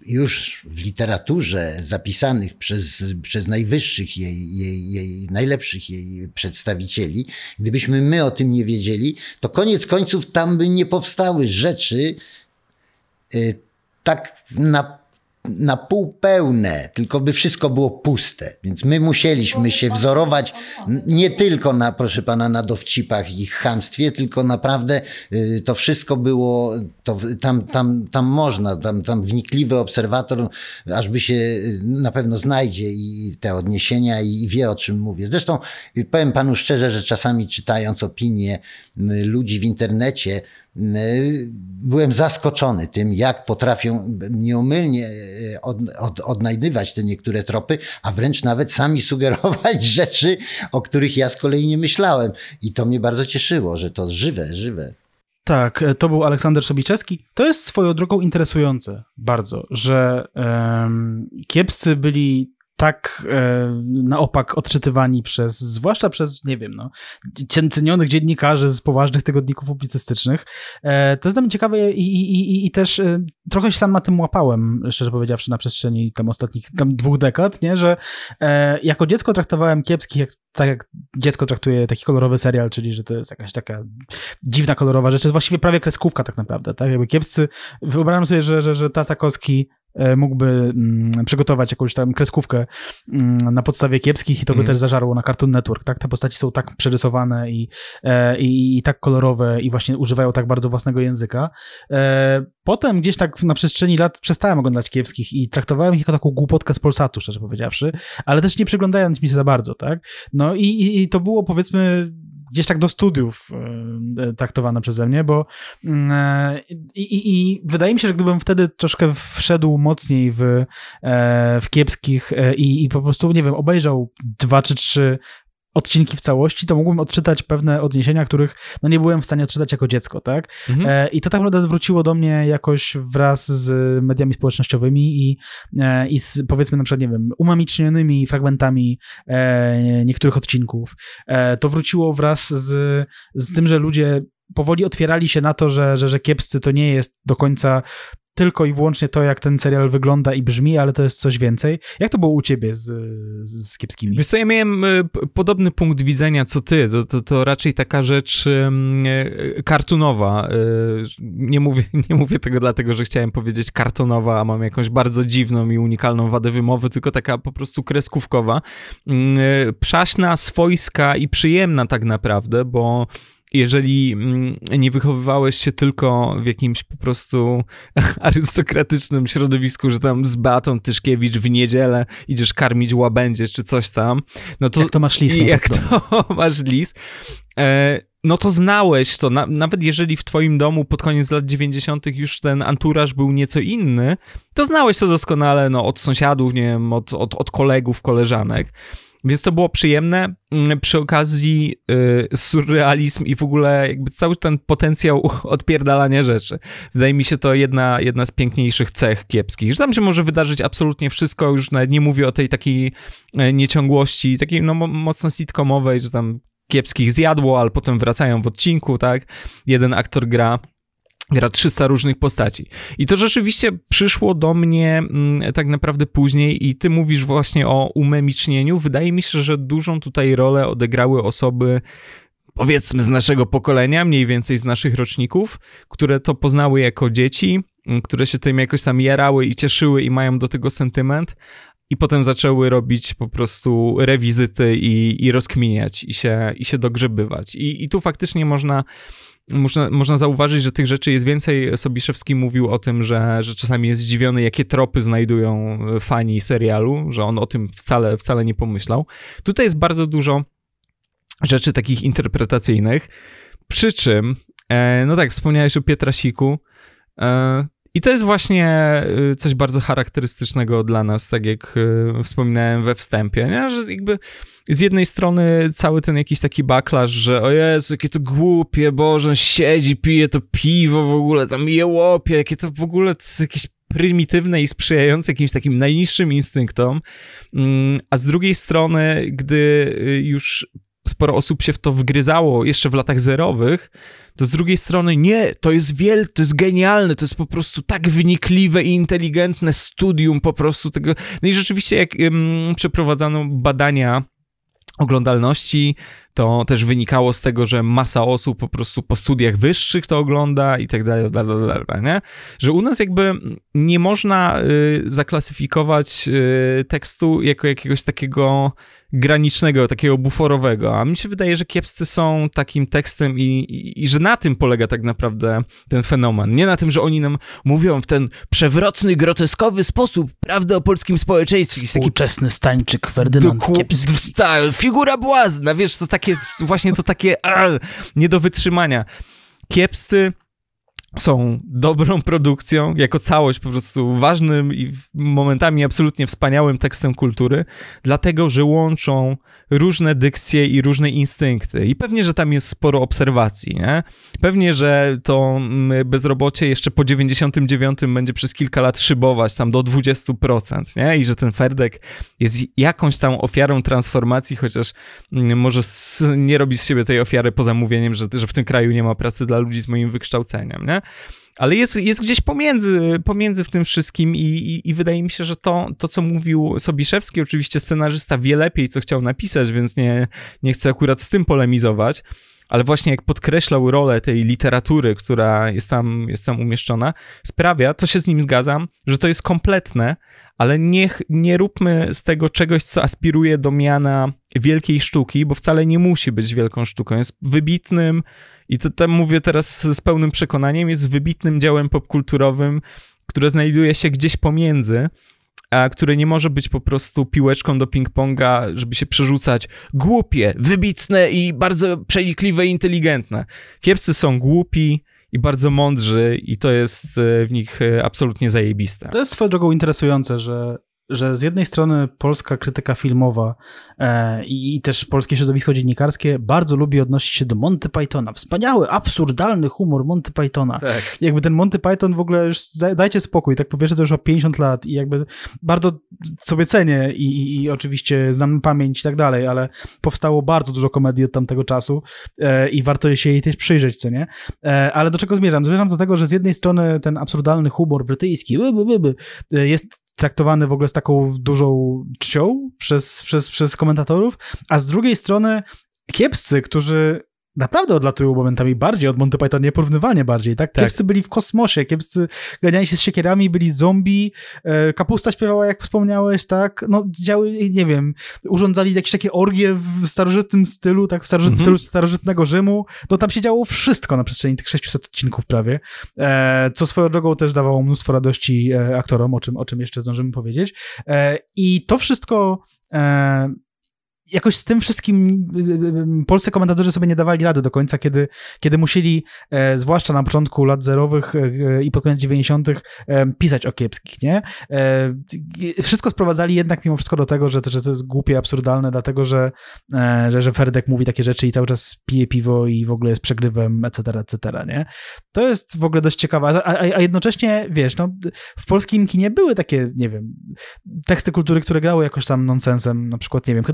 już w literaturze zapisanych przez, przez najwyższych jej, jej, jej, najlepszych jej przedstawicieli, gdybyśmy my o tym nie wiedzieli, to koniec końców tam by nie powstały rzeczy y, tak na na pół pełne, tylko by wszystko było puste. Więc my musieliśmy się wzorować nie tylko na, proszę pana, na dowcipach i chamstwie, tylko naprawdę y, to wszystko było, to tam, tam, tam można, tam, tam wnikliwy obserwator ażby się y, na pewno znajdzie i te odniesienia i wie o czym mówię. Zresztą y, powiem panu szczerze, że czasami czytając opinie ludzi w internecie, byłem zaskoczony tym, jak potrafią nieomylnie e, od, od, odnajdywać te niektóre tropy, a wręcz nawet sami (laughs) sugerować rzeczy, o których ja z kolei nie myślałem. I to mnie bardzo cieszyło, że to żywe, żywe. Tak, e, to był Aleksander Szobiczewski. To jest swoją drogą interesujące bardzo, że um, kiepscy byli tak e, na opak odczytywani przez, zwłaszcza przez, nie wiem, no, cenionych dziennikarzy z poważnych tygodników publicystycznych. E, to jest dla mnie ciekawe i, i, i, i też e, trochę się sam na tym łapałem, szczerze powiedziawszy, na przestrzeni tam ostatnich tam dwóch dekad, nie, że e, jako dziecko traktowałem kiepskich jak, tak jak dziecko traktuje taki kolorowy serial, czyli że to jest jakaś taka dziwna, kolorowa rzecz, to jest właściwie prawie kreskówka tak naprawdę, tak, jakby kiepscy, wyobrażam sobie, że, że, że Tata mógłby mm, przygotować jakąś tam kreskówkę mm, na podstawie kiepskich i to by mm. też zażarło na Cartoon Network, tak? Te postaci są tak przerysowane i, e, i, i, tak kolorowe i właśnie używają tak bardzo własnego języka. E, potem gdzieś tak na przestrzeni lat przestałem oglądać kiepskich i traktowałem ich jako taką głupotkę z Polsatu, szczerze powiedziawszy, ale też nie przyglądając mi się za bardzo, tak? No i, i to było powiedzmy gdzieś tak do studiów e, e, traktowane przeze mnie, bo e, i, i, i, wydaje mi się, że gdybym wtedy troszkę wszedł mocniej w, w kiepskich i, i po prostu, nie wiem, obejrzał dwa czy trzy odcinki w całości, to mógłbym odczytać pewne odniesienia, których no nie byłem w stanie odczytać jako dziecko, tak? Mhm. E, I to tak naprawdę wróciło do mnie jakoś wraz z mediami społecznościowymi i, e, i z powiedzmy na przykład, nie wiem, umamicznionymi fragmentami e, niektórych odcinków. E, to wróciło wraz z, z tym, że ludzie powoli otwierali się na to, że, że, że kiepscy to nie jest do końca tylko i wyłącznie to, jak ten serial wygląda i brzmi, ale to jest coś więcej. Jak to było u ciebie z, z, kiepskimi? Wiesz co, ja miałem e, podobny punkt widzenia co ty. To, to, to raczej taka rzecz e, kartunowa. E, nie mówię, (laughs) nie mówię tego dlatego, że chciałem powiedzieć kartonowa, a mam jakąś bardzo dziwną i unikalną wadę wymowy, tylko taka po prostu kreskówkowa. Przaśna, swojska i przyjemna tak naprawdę, bo jeżeli mm, nie wychowywałeś się tylko w jakimś po prostu (laughs) arystokratycznym środowisku, że tam z Beatą Tyszkiewicz w niedzielę idziesz karmić łabędzie czy coś tam, no to... Jak to masz lis? Jak to (laughs) masz lis? E, no to znałeś to, na, nawet jeżeli w twoim domu pod koniec lat 90. już ten anturaż był nieco inny, to znałeś to doskonale no, od sąsiadów, nie wiem, od, od, od kolegów, koleżanek. Więc to było przyjemne. Mm, przy okazji y, surrealizm i w ogóle jakby cały ten potencjał (laughs) odpierdalania rzeczy. Wydaje mi się to jedna, jedna z piękniejszych cech kiepskich, że tam się może wydarzyć absolutnie wszystko, już nawet nie mówię o tej takiej e, nieciągłości, takiej no mocno sitcomowej, że tam kiepskich zjadło, ale potem wracają w odcinku, tak? Jeden aktor gra gra 300 różnych postaci. I to rzeczywiście przyszło do mnie mm, tak naprawdę później i ty mówisz właśnie o umemicznieniu. Wydaje mi się, że dużą tutaj rolę odegrały osoby powiedzmy z naszego pokolenia, mniej więcej z naszych roczników, które to poznały jako dzieci, mm, które się tym jakoś tam jarały i cieszyły i mają do tego sentyment, i potem zaczęły robić po prostu rewizyty i, i rozkminiać i się, i się dogrzebywać. I, I tu faktycznie można można, można zauważyć, że tych rzeczy jest więcej. Sobiszewski mówił o tym, że, że czasami jest zdziwiony, jakie tropy znajdują e, fani serialu, że on o tym wcale, wcale nie pomyślał. Tutaj jest bardzo dużo rzeczy takich interpretacyjnych, przy czym, e, no tak, wspomniałeś o Pietrasiku, e, i to jest właśnie y, coś bardzo charakterystycznego dla nas, tak jak y, wspominałem we wstępie, nie? że jakby z jednej strony cały ten jakiś taki backlash, że o Jezu, jakie to głupie, Boże, siedzi, pije to piwo w ogóle, tam je łopie, jakie to w ogóle to jakieś prymitywne i sprzyjające jakimś takim najniższym instynktom, mm, a z drugiej strony, gdy y, już sporo osób się w to wgryzało jeszcze w latach zerowych, to z drugiej strony nie, to jest wiel, to jest genialne, to jest po prostu tak wynikliwe i inteligentne studium po prostu tego. No i rzeczywiście jak um, przeprowadzano badania oglądalności, to też wynikało z tego, że masa osób po prostu po studiach wyższych to ogląda i tak dalej, bla, bla, bla, nie? Że u nas jakby nie można y, zaklasyfikować y, tekstu jako jakiegoś takiego granicznego, takiego buforowego, a mi się wydaje, że kiepscy są takim tekstem i, i, i, że na tym polega tak naprawdę ten fenomen. Nie na tym, że oni nam mówią w ten przewrotny, groteskowy sposób prawdę o polskim społeczeństwie. Współczesny taki... stańczyk Ferdynand Kiepski. Ta, figura błazna, wiesz, to takie, właśnie to takie nie do wytrzymania. Kiepscy są dobrą produkcją, jako całość po prostu ważnym i momentami absolutnie wspaniałym tekstem kultury, dlatego, że łączą różne dykcje i różne instynkty. I pewnie, że tam jest sporo obserwacji, nie? Pewnie, że to mm, bezrobocie jeszcze po 99 będzie przez kilka lat szybować tam do 20%, nie? I że ten Ferdek jest jakąś tam ofiarą transformacji, chociaż mm, może nie robi z siebie tej ofiary poza mówieniem, że, że w tym kraju nie ma pracy dla ludzi z moim wykształceniem, nie? Ale jest, jest gdzieś pomiędzy, pomiędzy w tym wszystkim i, i, i, wydaje mi się, że to, to, co mówił Sobiszewski, oczywiście scenarzysta wie lepiej, co chciał napisać, więc nie, nie chcę akurat z tym polemizować, ale właśnie jak podkreślał rolę tej literatury, która jest tam, jest tam umieszczona, sprawia, to się z nim zgadzam, że to jest kompletne, ale niech nie róbmy z tego czegoś, co aspiruje do miana wielkiej sztuki, bo wcale nie musi być wielką sztuką. Jest wybitnym i to tam mówię teraz z pełnym przekonaniem, jest wybitnym dziełem popkulturowym, które znajduje się gdzieś pomiędzy, a które nie może być po prostu piłeczką do ping-ponga, żeby się przerzucać głupie, wybitne i bardzo przenikliwe i inteligentne. Kiepscy są głupi, i bardzo mądrzy i to jest e, w nich e, absolutnie zajebiste. To jest swoją drogą interesujące, że że z jednej strony polska krytyka filmowa e, i, też polskie środowisko dziennikarskie bardzo lubi odnosić się do Monty Pythona. Wspaniały, absurdalny humor Monty Pythona. Tak. Jakby ten Monty Python w ogóle już, dajcie spokój, tak po pierwsze to już ma 50 lat i jakby bardzo sobie cenię i, i, i oczywiście znam pamięć i tak dalej, ale powstało bardzo dużo komedii od tamtego czasu e, i warto się jej też przyjrzeć, co nie? E, ale do czego zmierzam? Zmierzam do tego, że z jednej strony ten absurdalny humor brytyjski by, by, by, jest traktowany w ogóle z taką dużą czcią przez, przez, przez komentatorów, a z drugiej strony kiepscy, którzy naprawdę odlatują momentami bardziej od Monty Python, nieporównywanie bardziej, tak? tak? Kiepscy byli w kosmosie, kiepscy ganiali się z siekierami, byli zombie, e, kapusta śpiewała, jak wspomniałeś, tak? No, działy, nie wiem, urządzali jakieś takie orgie w starożytnym stylu, tak? W starożytnym -hmm. stylu starożytnego Rzymu. No, tam się działo wszystko na przestrzeni tych 600 odcinków prawie, e, co swoją drogą też dawało mnóstwo radości e, aktorom, o czym, o czym jeszcze zdążymy powiedzieć. I to wszystko jakoś z tym wszystkim y, y, y, polscy komentatorzy sobie nie dawali rady do końca, kiedy, kiedy musieli, e, zwłaszcza na początku lat zerowych e, i pod koniec 90., e, pisać o kiepskich, nie? E, wszystko sprowadzali jednak mimo wszystko do tego, że, że to jest głupie, absurdalne, dlatego że, e, że, że Ferdek mówi takie rzeczy i cały czas pije piwo i w ogóle jest przegrywem, etc., etc., nie? To jest w ogóle dość ciekawe, a, a, a jednocześnie, wiesz, no, w polskim kinie były takie, nie wiem, teksty kultury, które grały jakoś tam nonsensem, na przykład, nie wiem,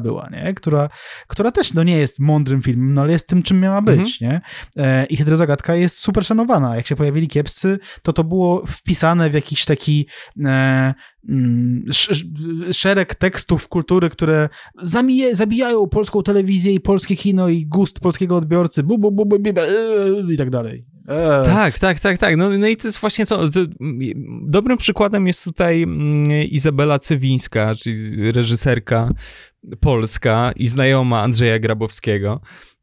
Była, nie? Która, która też no, nie jest mądrym filmem, no ale jest tym, czym miała być, mhm. nie? E, I Hydrozagadka jest super szanowana. Jak się pojawili kiepscy, to to było wpisane w jakiś taki e, mm, szereg tekstów kultury, które zamije, zabijają polską telewizję i polskie kino i gust polskiego odbiorcy bu, bu, bu, bu, bu, i tak dalej. Tak, tak, tak, tak. No, no i to jest właśnie to, to, Dobrym przykładem jest tutaj mm, Izabela Cewińska, czyli reżyserka polska i znajoma Andrzeja Grabowskiego,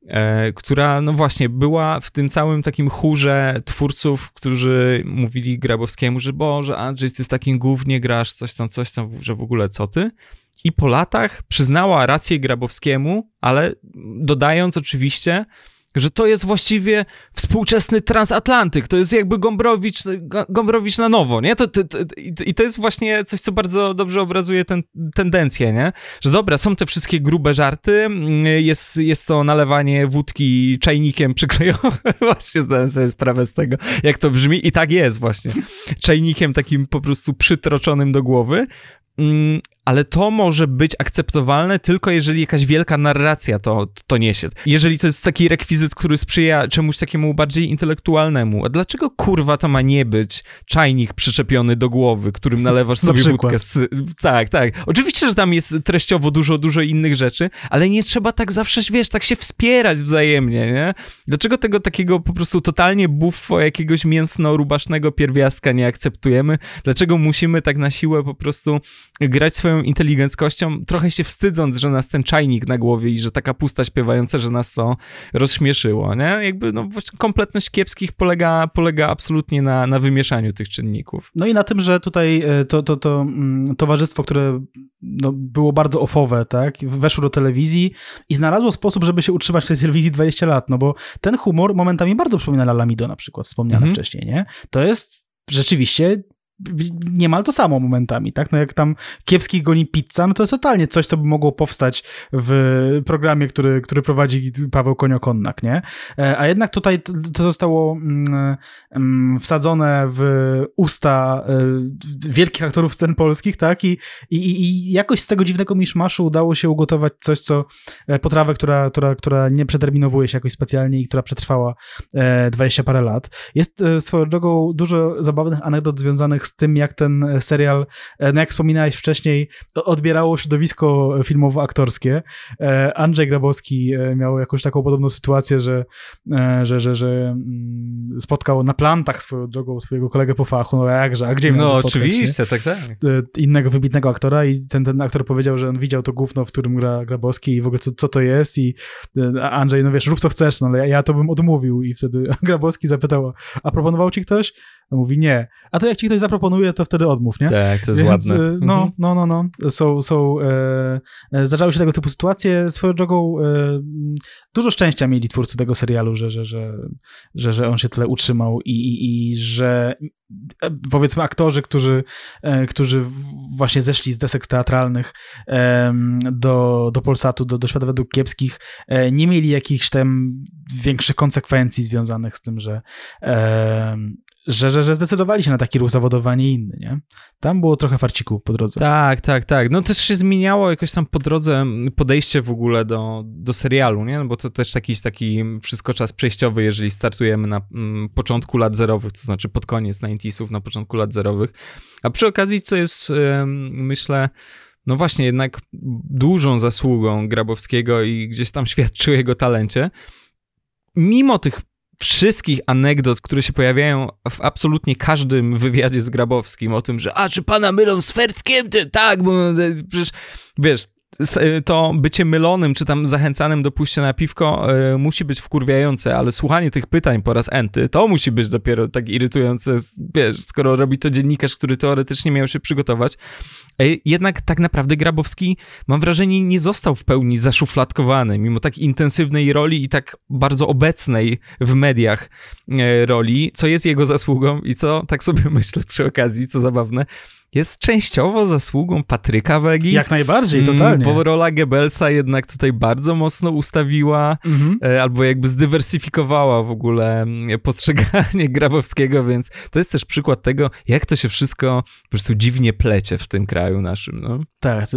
e, która, no właśnie, była w tym całym takim chórze twórców, którzy mówili Grabowskiemu, że Boże, Andrzej, ty w takim głównie grasz, coś tam, coś tam, że w ogóle co ty? I po latach przyznała rację Grabowskiemu, ale dodając oczywiście, że to jest właściwie współczesny transatlantyk, to jest jakby Gombrowicz, Gombrowicz na nowo, nie? To, to, to, I to jest właśnie coś, co bardzo dobrze obrazuje tę ten, tendencję, nie? Że dobra, są te wszystkie grube żarty, jest, jest to nalewanie wódki czajnikiem przyklejonym, (laughs) właśnie zdałem sobie sprawę z tego, jak to brzmi. I tak jest właśnie, czajnikiem takim po prostu przytroczonym do głowy, mm, ale to może być akceptowalne tylko jeżeli jakaś wielka narracja to, to niesie. Jeżeli to jest taki rekwizyt, który sprzyja czemuś takiemu bardziej intelektualnemu. A dlaczego kurwa to ma nie być czajnik przyczepiony do głowy, którym nalewasz (laughs) sobie wódkę? Z... Tak, tak. Oczywiście, że tam jest treściowo dużo, dużo innych rzeczy, ale nie trzeba tak zawsze, wiesz, tak się wspierać wzajemnie, nie? Dlaczego tego takiego po prostu totalnie buffo jakiegoś mięsno-rubasznego pierwiastka nie akceptujemy? Dlaczego musimy tak na siłę po prostu grać swoją inteligenckością, trochę się wstydząc, że nas ten czajnik na głowie i że taka pusta śpiewająca, że nas to rozśmieszyło, nie? Jakby, no właśnie kompletność kiepskich polega, polega absolutnie na, na wymieszaniu tych czynników. No i na tym, że tutaj e, to, to, to mm, towarzystwo, które no, było bardzo ofowe, tak, weszło do telewizji i znalazło sposób, żeby się utrzymać w tej telewizji 20 lat, no bo ten humor momentami bardzo przypomina Lalamido na przykład, wspomniane mhm. wcześniej, nie? To jest rzeczywiście niemal to samo momentami, tak? No jak tam kiepski goni pizza, no to jest totalnie coś, co by mogło powstać w programie, który, który prowadzi Paweł Koniokonnak, nie? E, a jednak tutaj to zostało mm, mm, wsadzone w usta e, wielkich aktorów scen polskich, tak? I, i, i jakoś z tego dziwnego miszmaszu udało się ugotować coś, co e, potrawę, która, która, która nie przeterminowuje się jakoś specjalnie i która przetrwała 20 parę lat. Jest swoją drogą dużo zabawnych anegdot związanych z z tym, jak ten serial, e, no jak wspominałeś wcześniej, odbierało środowisko filmowo-aktorskie. E, Andrzej Grabowski e, miał jakąś taką podobną sytuację, że, że, że, że mm, spotkał na plantach swoją drogą swojego kolegę po fachu, no jakże, a gdzie miał No spotkać, oczywiście, nie? tak, tak. Innego wybitnego aktora i ten, ten aktor powiedział, że on widział to gówno, w którym gra Grabowski i w ogóle co, co to jest i Andrzej, no wiesz, rób co chcesz, no ale ja, ja to bym odmówił i wtedy (laughs) Grabowski zapytał, a proponował ci ktoś? On mówi nie. A to jak ci ktoś zaproponuje, to wtedy odmów, nie? Tak, to jest Więc, ładne. E, no, mhm. no, no, no. Są, są, e, e, zdarzały się tego typu sytuacje. Swoją drogą e, dużo szczęścia mieli twórcy tego serialu, że, że, że, że, że on się tyle utrzymał i, i, i że e, powiedzmy aktorzy, którzy, e, którzy właśnie zeszli z desek teatralnych do, do Polsatu, do, do Świata Według Kiepskich, nie mieli jakichś tam większych konsekwencji związanych z tym, że że, że, że zdecydowali się na taki ruch zawodowy, a nie inny, nie? Tam było trochę farciku po drodze. Tak, tak, tak. No też się zmieniało jakoś tam po drodze podejście w ogóle do, do serialu, nie? No bo to też taki, taki wszystko czas przejściowy, jeżeli startujemy na mm, początku lat zerowych, to znaczy pod koniec 90 na początku lat zerowych. A przy okazji, co jest, myślę, no właśnie, jednak dużą zasługą Grabowskiego i gdzieś tam (laughs) świadczy o jego talencie, mimo tych wszystkich anegdot, które się pojawiają w absolutnie każdym wywiadzie z Grabowskim o tym, że a czy pana mylą z? Ty, tak, bo przecież wiesz, to bycie mylonym, czy tam zachęcanym do pójścia na piwko y, musi być wkurwiające, ale słuchanie tych pytań po raz enty, to musi być dopiero tak irytujące, wiesz, skoro robi to dziennikarz, który teoretycznie miał się przygotować. Jednak tak naprawdę Grabowski, mam wrażenie, nie został w pełni zaszufladkowany, mimo tak intensywnej roli i tak bardzo obecnej w mediach roli, co jest jego zasługą i co, tak sobie (laughs) myślę przy okazji, co zabawne, jest częściowo zasługą Patryka Wegi. Jak najbardziej, mm, totalnie. Bo rola Goebbelsa jednak tutaj bardzo mocno ustawiła, mhm. E, albo jakby zdywersyfikowała w ogóle mm, postrzeganie (laughs) Grabowskiego, więc to jest też przykład tego, jak to się wszystko po prostu dziwnie plecie w tym kraju naszym. No. Tak,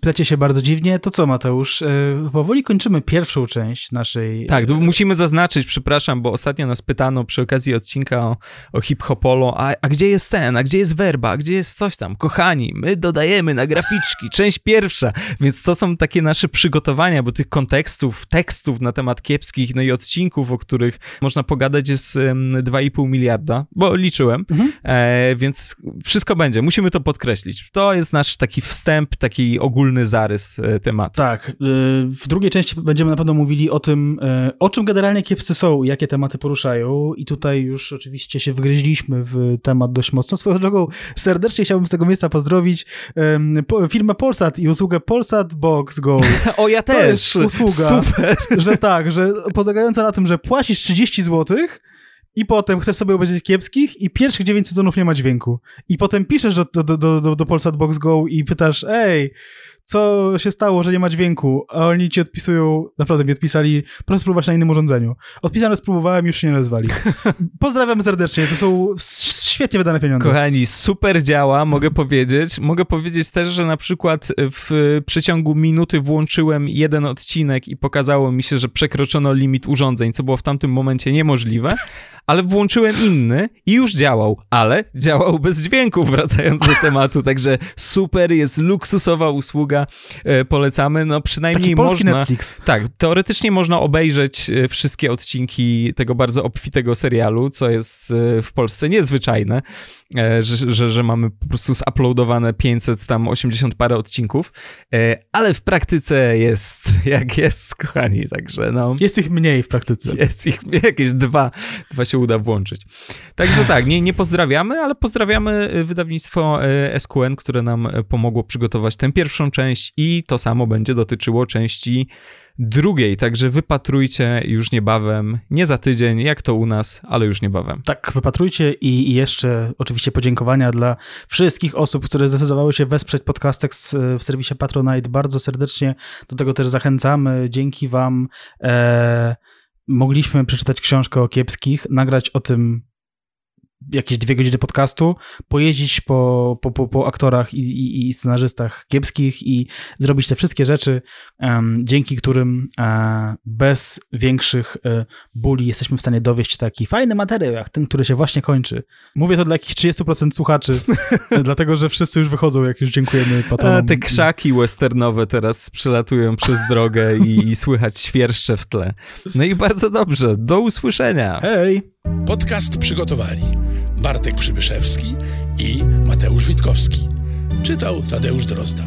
plecie się bardzo dziwnie. To co, Mateusz? E, powoli kończymy pierwszą część naszej... Tak, musimy zaznaczyć, przepraszam, bo ostatnio nas pytano przy okazji odcinka o, o hip-hopolo, a, a gdzie jest ten, a gdzie jest werba, a gdzie jest coś coś tam. Kochani, my dodajemy na graficzki, część pierwsza, więc to są takie nasze przygotowania, bo tych kontekstów, tekstów na temat kiepskich, no i odcinków, o których można pogadać jest 2,5 miliarda, bo liczyłem, mhm. e, więc wszystko będzie, musimy to podkreślić. To jest nasz taki wstęp, taki ogólny zarys e, tematu. Tak, e, w drugiej części będziemy na pewno mówili o tym, e, o czym generalnie kiepscy są i jakie tematy poruszają i tutaj już oczywiście się wgryźliśmy w temat dość mocno. Swoją drogą serdecznie chciałbym chciałbym z tego miejsca pozdrowić um, po, firmę Polsat i usługę Polsat Box Go. (laughs) o, ja to też. Usługa, Super. (laughs) że tak, że polegająca na tym, że płacisz 30 złotych i potem chcesz sobie obejrzeć kiepskich i pierwszych 9 sezonów nie ma dźwięku. I potem piszesz do, do, do, do, do Polsat Box Go i pytasz, ej, co się stało, że nie ma dźwięku, a oni ci odpisują, naprawdę mi odpisali, proszę spróbować na innym urządzeniu. Odpisane spróbowałem, już się nie nazwali. (laughs) Pozdrawiam serdecznie, to są świetnie wydane pieniądze. Kochani, super działa, mogę powiedzieć. Mogę powiedzieć też, że na przykład w przeciągu minuty włączyłem jeden odcinek i pokazało mi się, że przekroczono limit urządzeń, co było w tamtym momencie niemożliwe, ale włączyłem inny i już działał, ale działał bez dźwięku, (laughs) wracając do tematu, także super, jest luksusowa usługa, e, polecamy, no przynajmniej Taki polski można... Netflix. Tak, teoretycznie można obejrzeć e, wszystkie odcinki tego bardzo obfitego serialu, co jest e, w Polsce niezwyczajne, e, że, że, że mamy po prostu zuploadowane 500, tam 80 parę odcinków, e, ale w praktyce jest (laughs) jak jest, kochani, także no... Jest ich mniej w praktyce. Jest ich (laughs) jakieś dwa, dwa się uda włączyć. Także tak, nie, nie pozdrawiamy, ale pozdrawiamy y, wydawnictwo y, SQN, które nam y, pomogło przygotować tę pierwszą część i to samo będzie dotyczyło części drugiej, także wypatrujcie już niebawem, nie za tydzień, jak to u nas, ale już niebawem. Tak, wypatrujcie i, jeszcze oczywiście podziękowania dla wszystkich osób, które zdecydowały się wesprzeć Podcastex w serwisie Patronite. Bardzo serdecznie do tego też zachęcamy. Dzięki wam e, mogliśmy przeczytać książkę o kiepskich, nagrać o tym jakieś dwie godziny podcastu, pojeździć po, po, po, po aktorach i, i, i, scenarzystach kiepskich i zrobić te wszystkie rzeczy, um, dzięki którym e, bez większych e, bóli jesteśmy w stanie dowieść taki fajny materiał, jak ten, który się właśnie kończy. Mówię to dla jakichś 30% słuchaczy, (laughs) dlatego, że wszyscy już wychodzą, jak już dziękujemy patronom. A te krzaki westernowe teraz przelatują przez drogę i, i słychać świerszcze w tle. No i bardzo dobrze, do usłyszenia. Hej! Podcast przygotowali Bartek Przybyszewski i Mateusz Witkowski. Czytał Tadeusz Drozda.